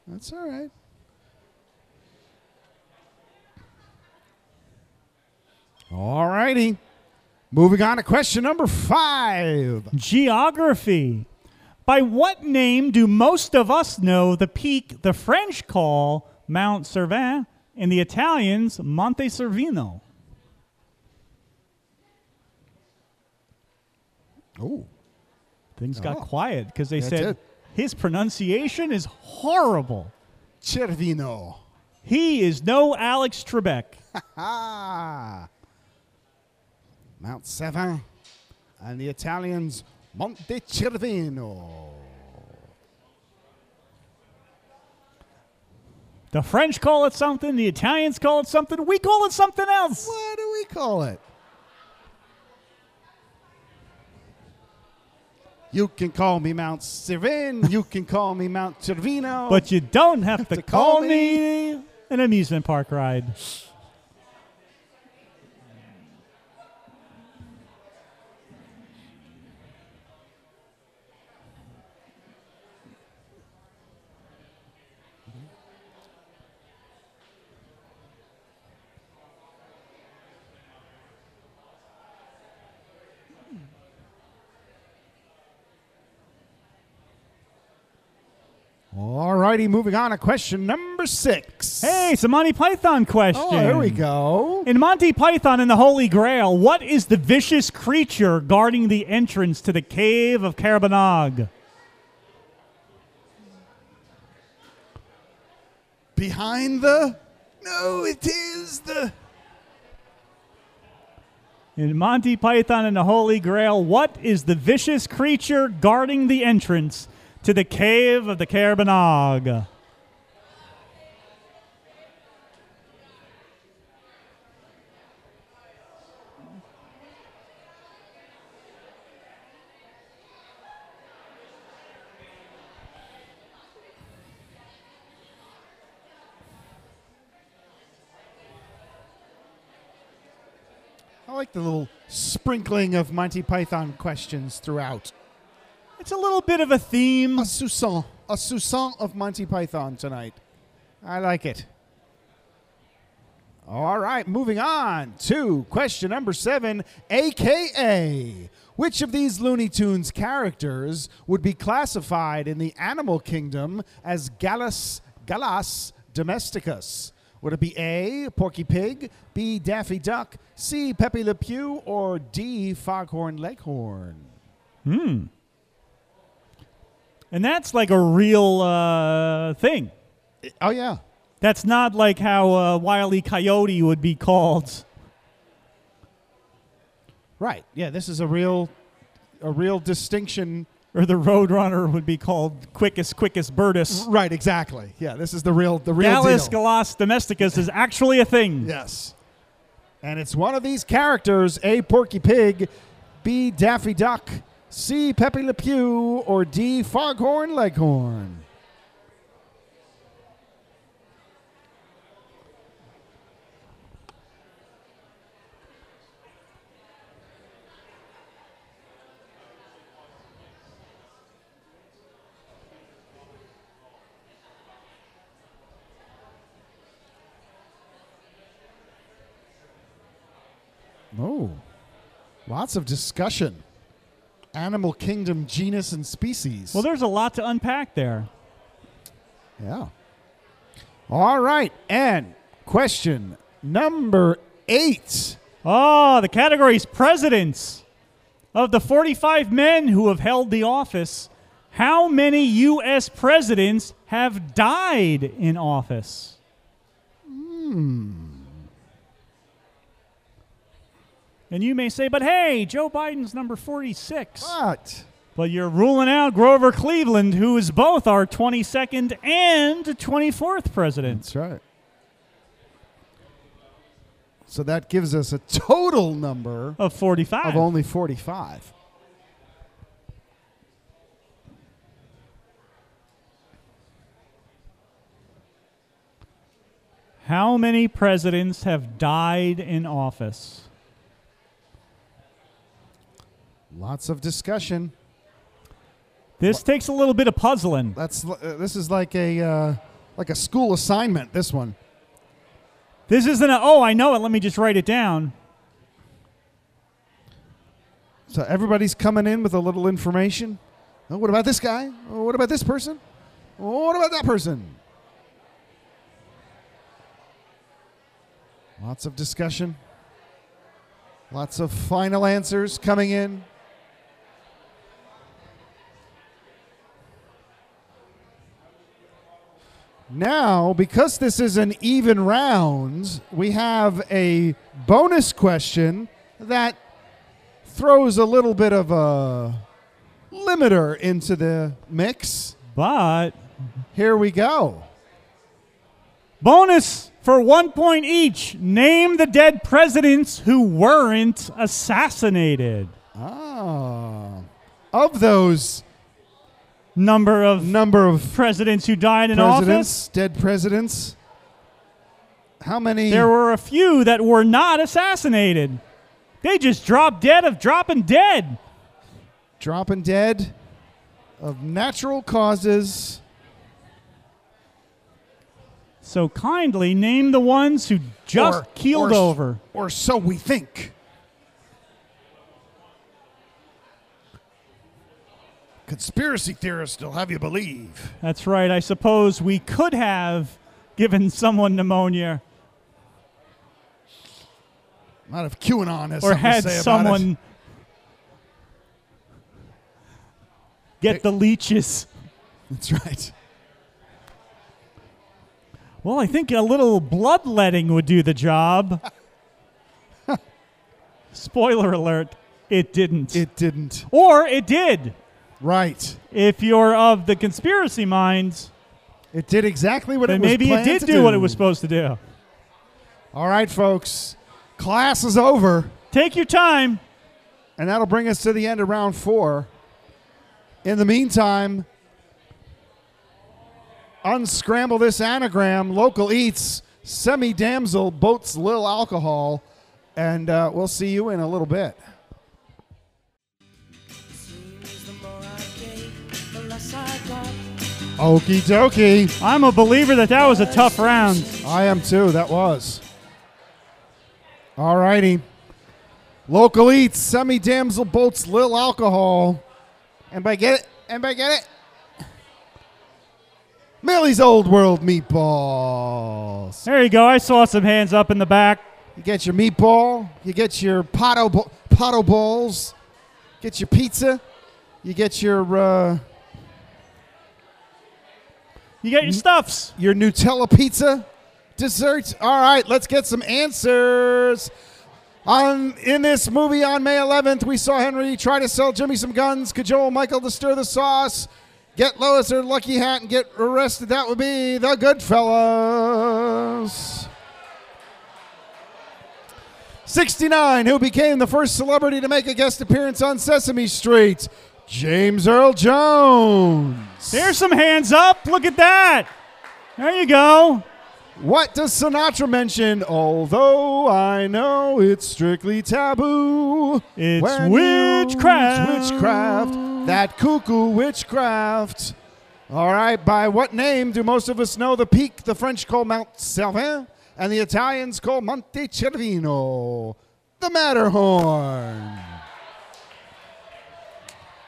That's all right. All righty. Moving on to question number five. Geography. By what name do most of us know the peak the French call Mount Cervin and the Italians Monte Cervino? Oh, Things got Oh. quiet because they That's said it. his pronunciation is horrible. Cervino. He is no Alex Trebek. Ah. Mount Seven and the Italians Monte Cervino. The French call it something, the Italians call it something, we call it something else. What do we call it? You can call me Mount Cervin. you can call me Mount Cervino. But you don't have to, to call, call me an amusement park ride. All righty, moving on to question number six. Hey, it's a Monty Python question. Oh, here we go. In Monty Python and the Holy Grail, what is the vicious creature guarding the entrance to the cave of Caerbannog? Behind the. No, it is the. In Monty Python and the Holy Grail, what is the vicious creature guarding the entrance to the cave of the Caerbannog? I like the little sprinkling of Monty Python questions throughout. It's a little bit of a theme. A Susan, a Susan of Monty Python tonight. I like it. All right, moving on to question number seven, AKA. Which of these Looney Tunes characters would be classified in the animal kingdom as Gallus, Gallus domesticus? Would it be A, Porky Pig, B, Daffy Duck, C, Pepe Le Pew, or D, Foghorn Leghorn? Hmm. And that's like a real uh, thing. Oh, yeah. That's not like how uh, Wile E. Coyote would be called. Right. Yeah, this is a real a real distinction. Or the Roadrunner would be called Quickest, Quickest Birdus. Right, exactly. Yeah, this is the real the real Gallus deal. Gallus Domesticus is actually a thing. yes. And it's one of these characters, A Porky Pig, B Daffy Duck, C Pepe Le Pew, or D Foghorn Leghorn. Oh, lots of discussion. Animal kingdom, genus, and species. Well, there's a lot to unpack there. Yeah. All right. And question number eight. Oh, the category's presidents. Of the 45 men who have held the office, How many U.S. presidents have died in office? Hmm. And you may say, but hey, Joe Biden's number 46. But But you're ruling out Grover Cleveland, who is both our 22nd and 24th president. that's right. So that gives us a total number Of 45. of only 45. How many presidents have died in office? Lots of discussion. This takes a little bit of puzzling. That's uh, this is like a uh, like a school assignment. This one. This isn't a, oh, I know it, let me just write it down. So everybody's coming in with a little information. Oh, what about this guy? Oh, what about this person? Oh, what about that person? Lots of discussion. Lots of final answers coming in. Now, because this is an even round, we have a bonus question that throws a little bit of a limiter into the mix. But Here we go. bonus for one point each. Name the dead presidents who weren't assassinated. Ah. Of those Number of number of presidents who died in presidents, office. dead presidents, how many? There were a few that were not assassinated. They just dropped dead of dropping dead. dropping dead of natural causes. So kindly name the ones who just or- keeled or over. Or so we think. Conspiracy theorists will have you believe. That's right. I suppose we could have given someone pneumonia Not if QAnon has or something to had say about it. someone get the leeches. That's right. Well, I think a little bloodletting would do the job. Spoiler alert, it didn't. It didn't. or it did. Right. If you're of the conspiracy minds, It did exactly what it was maybe it did to do what it was supposed to do. All right, folks. Class is over, Take your time. and that'll bring us to the end of round four. In the meantime, unscramble this anagram. Local eats semi damsel boats lil alcohol, and uh, we'll see you in a little bit. Okie dokie. I'm a believer that that was a tough round. I am too. That was. All righty. Local eats, semi damsel boats, lil alcohol. And by get it, and by get it, Millie's Old World meatballs. There you go. I saw some hands up in the back. You get your meatball, you get your potto, potto balls, get your pizza, you get your uh, You got your stuffs. your Nutella pizza dessert. All right, let's get some answers. On in this movie on May 11th, we saw Henry try to sell Jimmy some guns, cajole Michael to stir the sauce, get Lois her lucky hat, and get arrested. That would be the Goodfellas. 69, who became the first celebrity to make a guest appearance on Sesame Street? James Earl Jones. There's some hands up. Look at that. There you go. What does Sinatra mention? Although I know it's strictly taboo. It's when witchcraft. Witchcraft. That cuckoo witchcraft. All right. By what name do most of us know the peak the French call Mount Salvin and the Italians call Monte Cervino? The Matterhorn.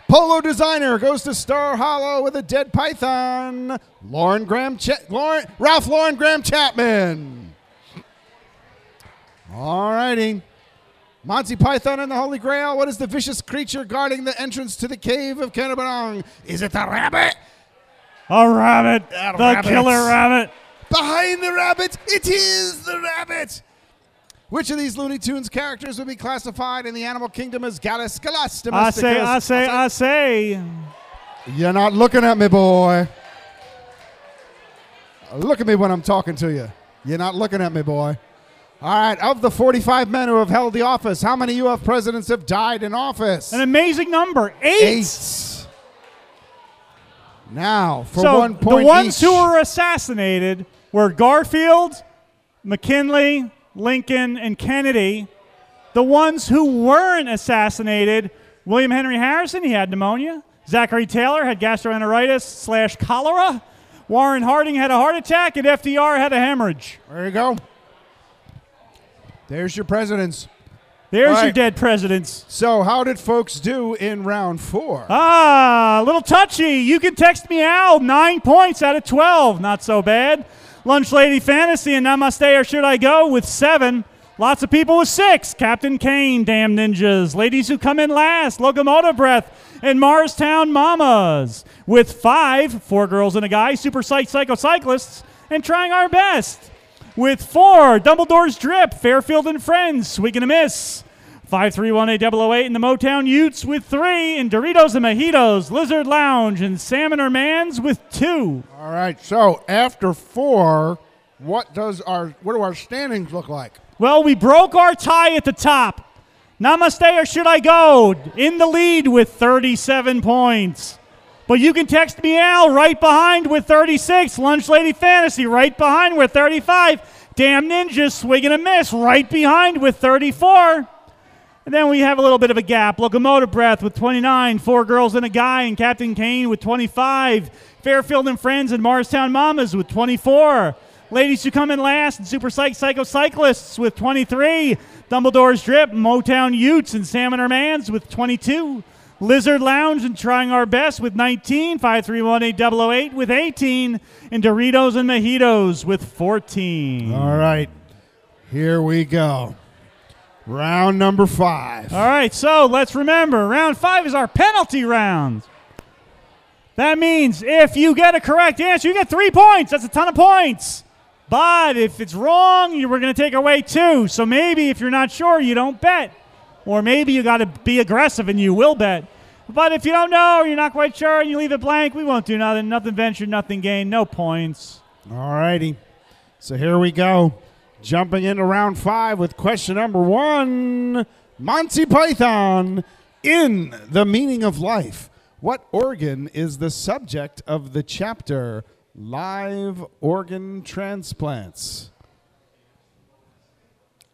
Polo designer goes to Star Hollow with a dead python. Lauren Graham, Ch- Lauren, Ralph Lauren Graham Chapman. All righty. Monty Python and the Holy Grail. What is the vicious creature guarding the entrance to the cave of Kennebanong? Is it the rabbit? A rabbit. Ah, the rabbits. killer rabbit. Behind the rabbit, it is the rabbit. Which of these Looney Tunes characters would be classified in the animal kingdom as Gallus Gallus I say, I say, I say. You're not looking at me, boy. Look at me when I'm talking to you. You're not looking at me, boy. All right, of the 45 men who have held the office, how many UF presidents have died in office? An amazing number. Eight. Eight. Now, for so one point the ones each. who were assassinated were Garfield, McKinley, Lincoln, and Kennedy. The ones who weren't assassinated, William Henry Harrison, he had pneumonia. Zachary Taylor had gastroenteritis slash cholera. Warren Harding had a heart attack, and FDR had a hemorrhage. There you go. There's your presidents. There's All your dead presidents. So, how did folks do in round four? Ah, a little touchy. You can text me Al. Nine points out of 12. Not so bad. Lunch Lady Fantasy and Namaste or Should I Go with seven. Lots of people with six. Captain Kane, Damn Ninjas. Ladies who come in last. Locomotive Breath and Morristown Mamas. With five. Four girls and a guy. Super Psych Psychocyclists. And Trying Our Best. With four. Dumbledore's Drip. Fairfield and Friends. Swig and a Miss. 5318008 in the Motown Utes with three, and Doritos and Mojitos, Lizard Lounge, and Salmon or Mans with two. All right. So, after four, what does our what do our standings look like? Well, we broke our tie at the top. Namaste or should I go? In the lead with 37 points. But you can text me Al right behind with 36. Lunch Lady Fantasy right behind with 35. Damn Ninjas Swig and a Miss right behind with 34. And then we have a little bit of a gap. Locomotive Breath with 29, Four Girls and a Guy, and Captain Kane with 25. Fairfield and Friends and Morristown Mamas with 24. Ladies who come in last and Super Psych Psychocyclists with 23. Dumbledore's Drip, Motown Utes, and Salmon Mans with 22. Lizard Lounge and Trying Our Best with 19. 5318008 with 18. And Doritos and Mojitos with 14. All right. Here we go. Round number five. All right, so let's remember round five is our penalty round. That means if you get a correct answer, you get three points. That's a ton of points. But if it's wrong, you we're going to take away two. So maybe if you're not sure, you don't bet. Or maybe you got to be aggressive and you will bet. But if you don't know or you're not quite sure and you leave it blank, we won't do nothing. Nothing ventured, nothing gained, no points. All righty. So here we go. Jumping into round five with question number one Monty Python. In The Meaning of Life, what organ is the subject of the chapter Live Organ Transplants?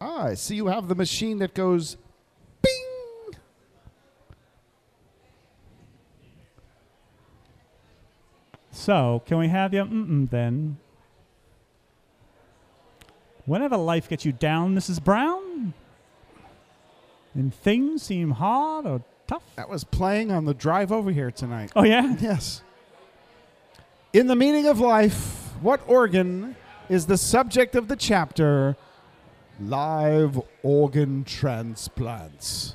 Ah, I see you have the machine that goes bing. So, can we have you mm-mm then? Whenever life gets you down, Mrs. Brown, and things seem hard or tough. That was playing on the drive over here tonight. Oh, yeah? Yes. In the meaning of life, what organ is the subject of the chapter Live Organ Transplants?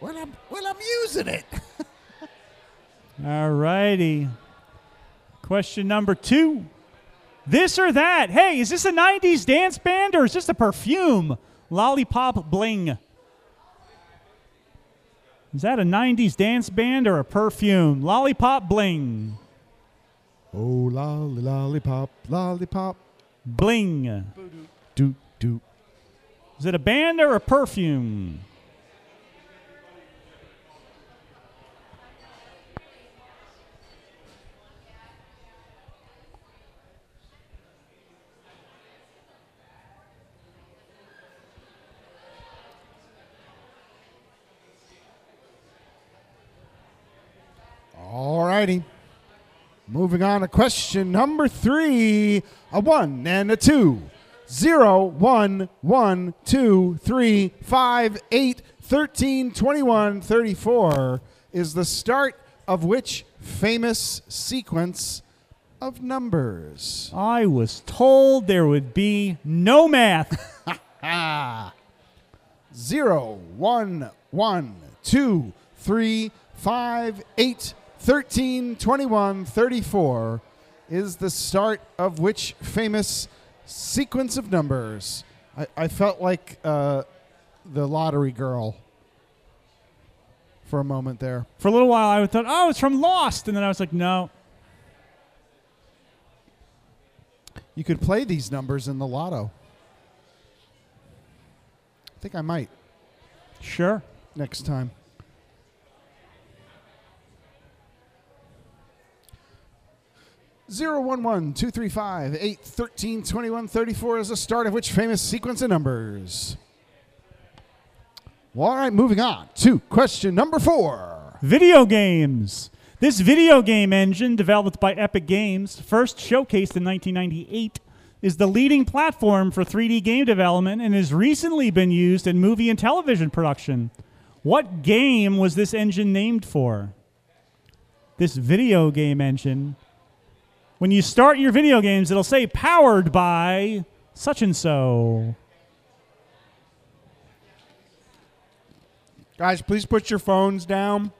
Well, I'm, well, I'm using it. All righty. Question number two. This or that? Hey, is this a 90s dance band or is this a perfume? Lollipop Bling. Is that a 90s dance band or a perfume? Lollipop Bling. Oh, lolly, lollipop, lollipop. Bling. Doot, doot. Is it a band or a perfume? All righty. Moving on to question number three. A one and a two. Zero, one, one, two, three, five, eight, thirteen, twenty-one, thirty-four is the start of which famous sequence of numbers. I was told there would be no math. Zero, one, one, two, three, five, eight, thirteen, twenty-one, thirty-four is the start of which famous sequence of numbers? I, I felt like uh, the lottery girl for a moment there. For a little while, I thought, oh, it's from Lost. And then I was like, no. You could play these numbers in the lotto. I think I might Sure. next time. 011-235-813-2134 is the start of which famous sequence of numbers? Well, all right, moving on to question number four. Video games. This video game engine, developed by Epic Games, first showcased in 1998, is the leading platform for 3D game development and has recently been used in movie and television production. What game was this engine named for? This video game engine when you start your video games, it'll say powered by such and so. Guys, please put your phones down.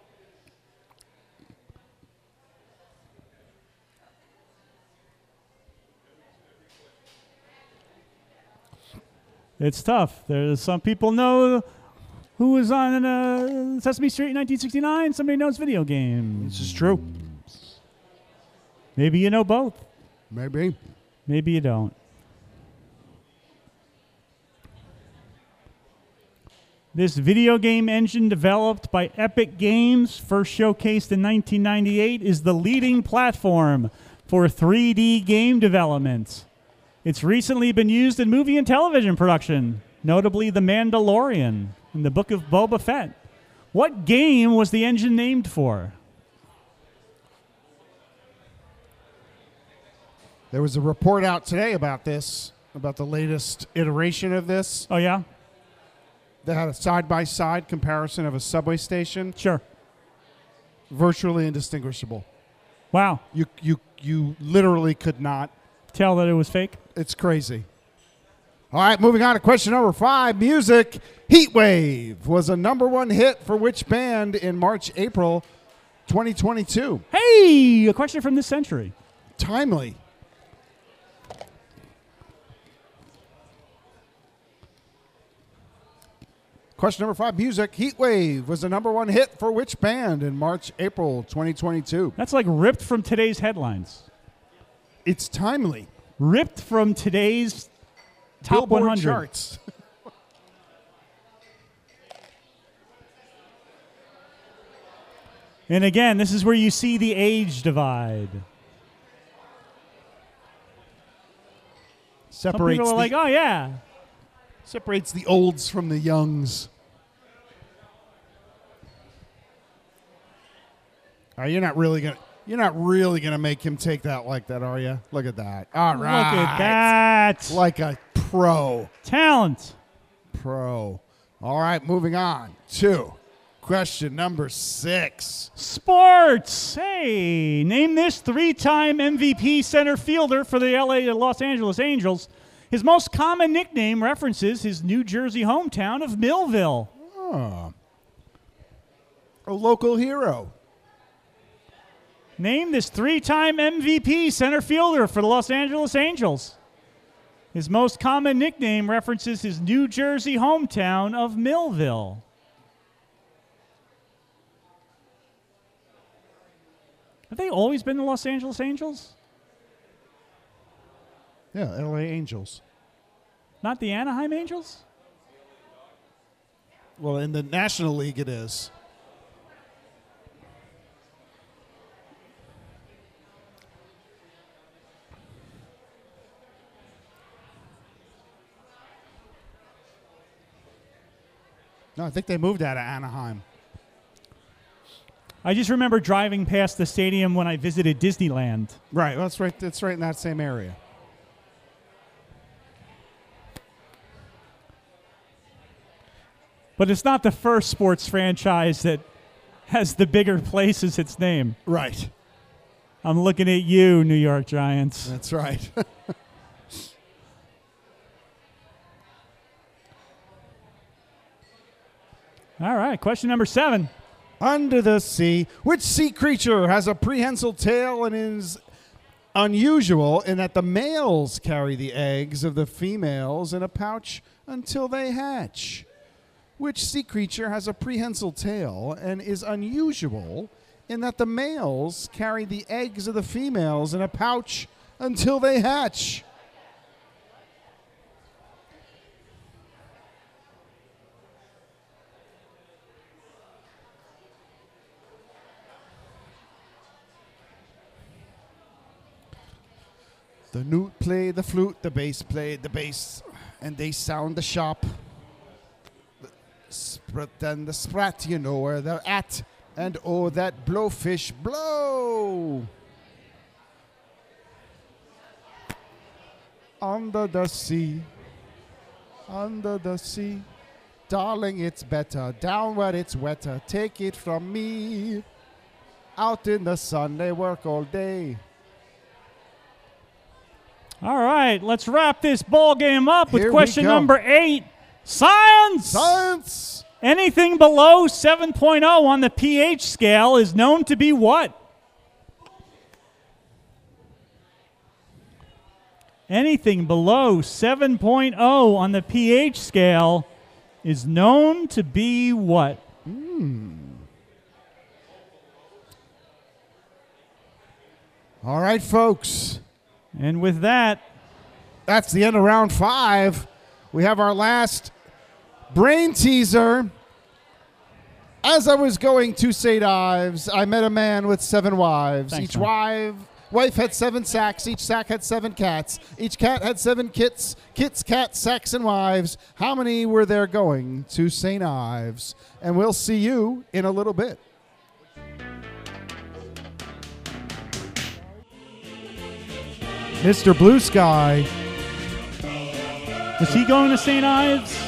It's tough. There's some people know who was on uh, Sesame Street in 1969. Somebody knows video games. This is true. Maybe you know both. Maybe. Maybe you don't. This video game engine developed by Epic Games, first showcased in 1998, is the leading platform for 3D game development. It's recently been used in movie and television production, notably The Mandalorian and the Book of Boba Fett. What game was the engine named for? There was a report out today about this, about the latest iteration of this. Oh, yeah? They had a side by side comparison of a subway station, Sure. virtually indistinguishable. Wow. You you you literally could not. Tell that it was fake? It's crazy. All right, moving on to question number five. Music Heatwave was a number one hit for which band in March, April 2022? Hey, a question from this century. Timely. Question number five. Music Heat Wave was the number one hit for which band in March, April 2022? That's like ripped from today's headlines. It's timely. Ripped from today's top Billboard 100. charts. And again, this is where you see the age divide. Some people are like, oh, yeah. Separates the olds from the youngs. Are you're not really gonna? You're not really gonna make him take that like that, are you? Look at that. All right. Look at that. Like a pro. Talent. Pro. All right, moving on to question number six. Sports. Hey, name this three time MVP center fielder for the LA Los Angeles Angels. His most common nickname references his New Jersey hometown of Millville. Oh. A local hero. Name this three time MVP center fielder for the Los Angeles Angels. His most common nickname references his New Jersey hometown of Millville. Have they always been the Los Angeles Angels? Yeah, LA Angels. Not the Anaheim Angels? Well, in the National League, it is. No, I think they moved out of Anaheim. I just remember driving past the stadium when I visited Disneyland. Right, well, that's right. That's right in that same area. But it's not the first sports franchise that has the bigger place as its name. Right. I'm looking at you, New York Giants. That's right. All right, question number seven. Under the sea, which sea creature has a prehensile tail and is unusual in that the males carry the eggs of the females in a pouch until they hatch? Which sea creature has a prehensile tail and is unusual in that the males carry the eggs of the females in a pouch until they hatch? The newt played the flute, the bass played the bass, and they sound the sharp. Sprat and the sprat, you know where they're at, and oh, that blowfish blow. Under the sea, under the sea, darling, it's better down where it's wetter. Take it from me. Out in the sun, they work all day. All right, let's wrap this ball game up with Here we question go. number eight. Science! Science! Anything below 7.0 on the pH scale is known to be what? Anything below 7.0 on the pH scale is known to be what? Hmm. All right, folks. And with that, That's the end of round five. We have our last brain teaser. As I was going to St. Ives, I met a man with seven wives. Thanks, Each man. wife wife had seven sacks. Each sack had seven cats. Each cat had seven kits. Kits, cats, sacks, and wives. How many were there going to St. Ives? And we'll see you in a little bit. Mr. Blue Sky. was he going to St. Ives?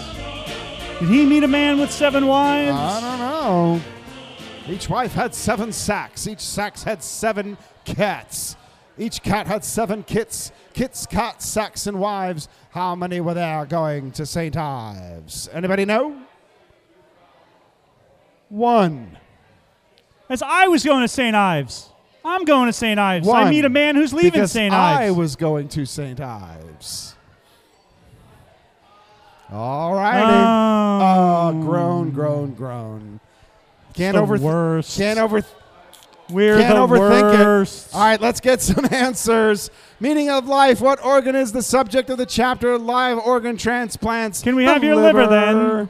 Did he meet a man with seven wives? I don't know. Each wife had seven sacks. Each sacks had seven cats. Each cat had seven kits. Kits, cats, sacks, and wives. How many were there going to St. Ives? Anybody know? One. As I was going to St. Ives. I'm going to St. Ives. One. I meet a man who's leaving St Ives. because I was going to St. Ives. All righty. Oh. Oh, groan, groan, groan. Can't the over. worst. Can't over. We're Can't the overthink worst. it. All right, let's get some answers. Meaning of life. What organ is the subject of the chapter? Live organ transplants. Can we The have your liver, then?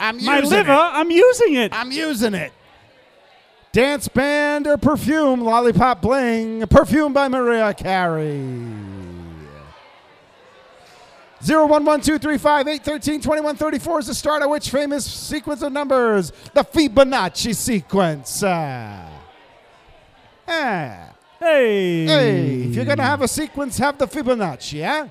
I'm My liver, it. I'm using it. I'm using it. Dance band or perfume? Lollipop bling. Perfume by Mariah Carey. 0112358132134 is the start of which famous sequence of numbers? The Fibonacci sequence. Ah. Hey. Hey, if you're going to have a sequence, have the Fibonacci, yeah?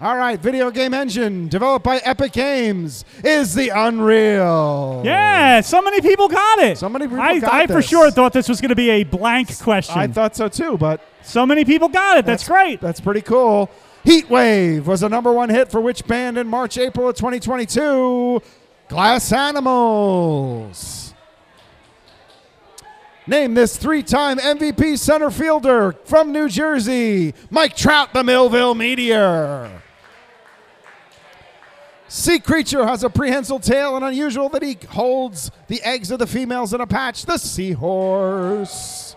All right, video game engine developed by Epic Games is the Unreal. Yeah, so many people got it. So many people I, got I for sure thought this was going to be a blank question. I thought so too, but so many people got it. That's, great. That's pretty cool. Heat Wave was a number one hit for which band in March, April of 2022? Glass Animals. Name this three time MVP center fielder from New Jersey Mike Trout, the Millville Meteor. Sea creature has a prehensile tail and unusual that he holds the eggs of the females in a patch. The seahorse.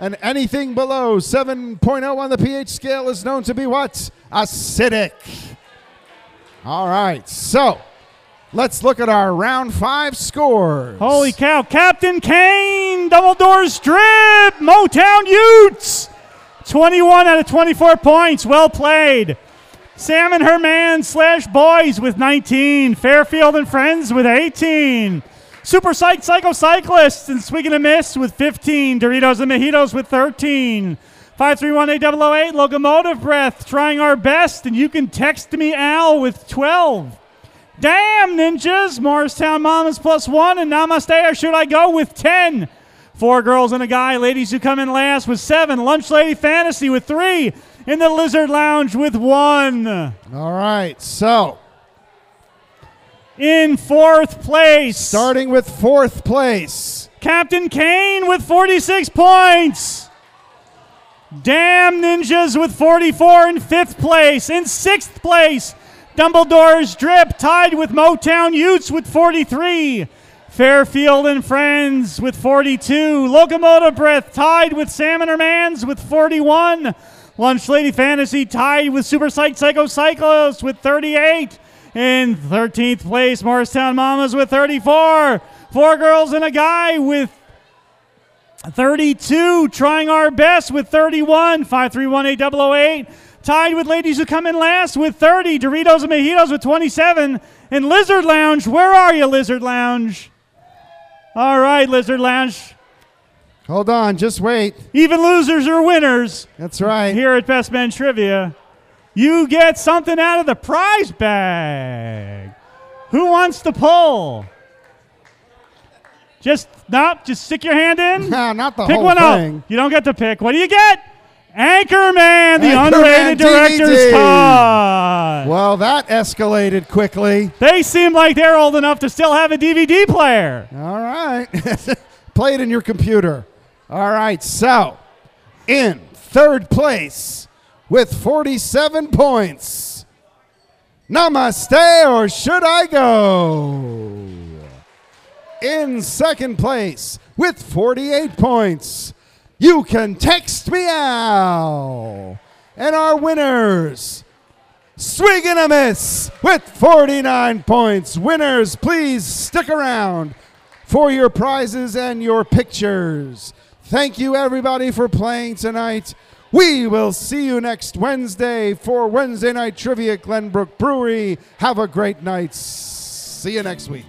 And anything below 7.0 on the pH scale is known to be what? Acidic. All right, so let's look at our round five scores. Holy cow. Captain Kane, double door strip, Motown Utes. 21 out of 24 points. Well played. Sam and her man slash boys with 19. Fairfield and friends with 18. Super Psych Cyclocyclists and Swig a Miss with 15. Doritos and Mojitos with 13. 531-8008 Locomotive Breath trying our best and you can text me Al with 12. Damn, ninjas! Morristown Mamas plus one, and Namaste, or should I go with 10? Four girls and a guy. Ladies who come in last with seven. Lunch Lady Fantasy with three. In the Lizard Lounge with one. All right. So, In fourth place, starting with fourth place. Captain Kane with 46 points. Damn Ninjas with 44 in fifth place. In sixth place, Dumbledore's Drip tied with Motown Utes with 43. Fairfield and Friends with 42. Locomotive Breath tied with Salmon Mans with 41. Lunch Lady Fantasy tied with Super Psych Psycho Cyclos with 38. In 13th place, Morristown Mamas with 34. Four girls and a guy with 32, trying our best with 31. 5318008. Tied with ladies who come in last with 30. Doritos and Mojitos with 27. And Lizard Lounge, where are you, Lizard Lounge? All right, Lizard Lounge. Hold on. Just wait. Even losers are winners That's right. here at Best Men Trivia. You get something out of the prize bag. Who wants to pull? Just, nope, just stick your hand in. Nah, not the Pick whole one thing. up. You don't get to pick. What do you get? Anchorman, the Anchorman underrated director's DVD. cut. Well, that escalated quickly. They seem like they're old enough to still have a DVD player. All right. Play it in your computer. All right. So, in third place with 47 points, Namaste or should I go? In second place with 48 points, you can text me out. And our winners, Swig and a miss with 49 points. Winners, please stick around for your prizes and your pictures. Thank you, everybody, for playing tonight. We will see you next Wednesday for Wednesday Night Trivia at Glenbrook Brewery. Have a great night. See you next week.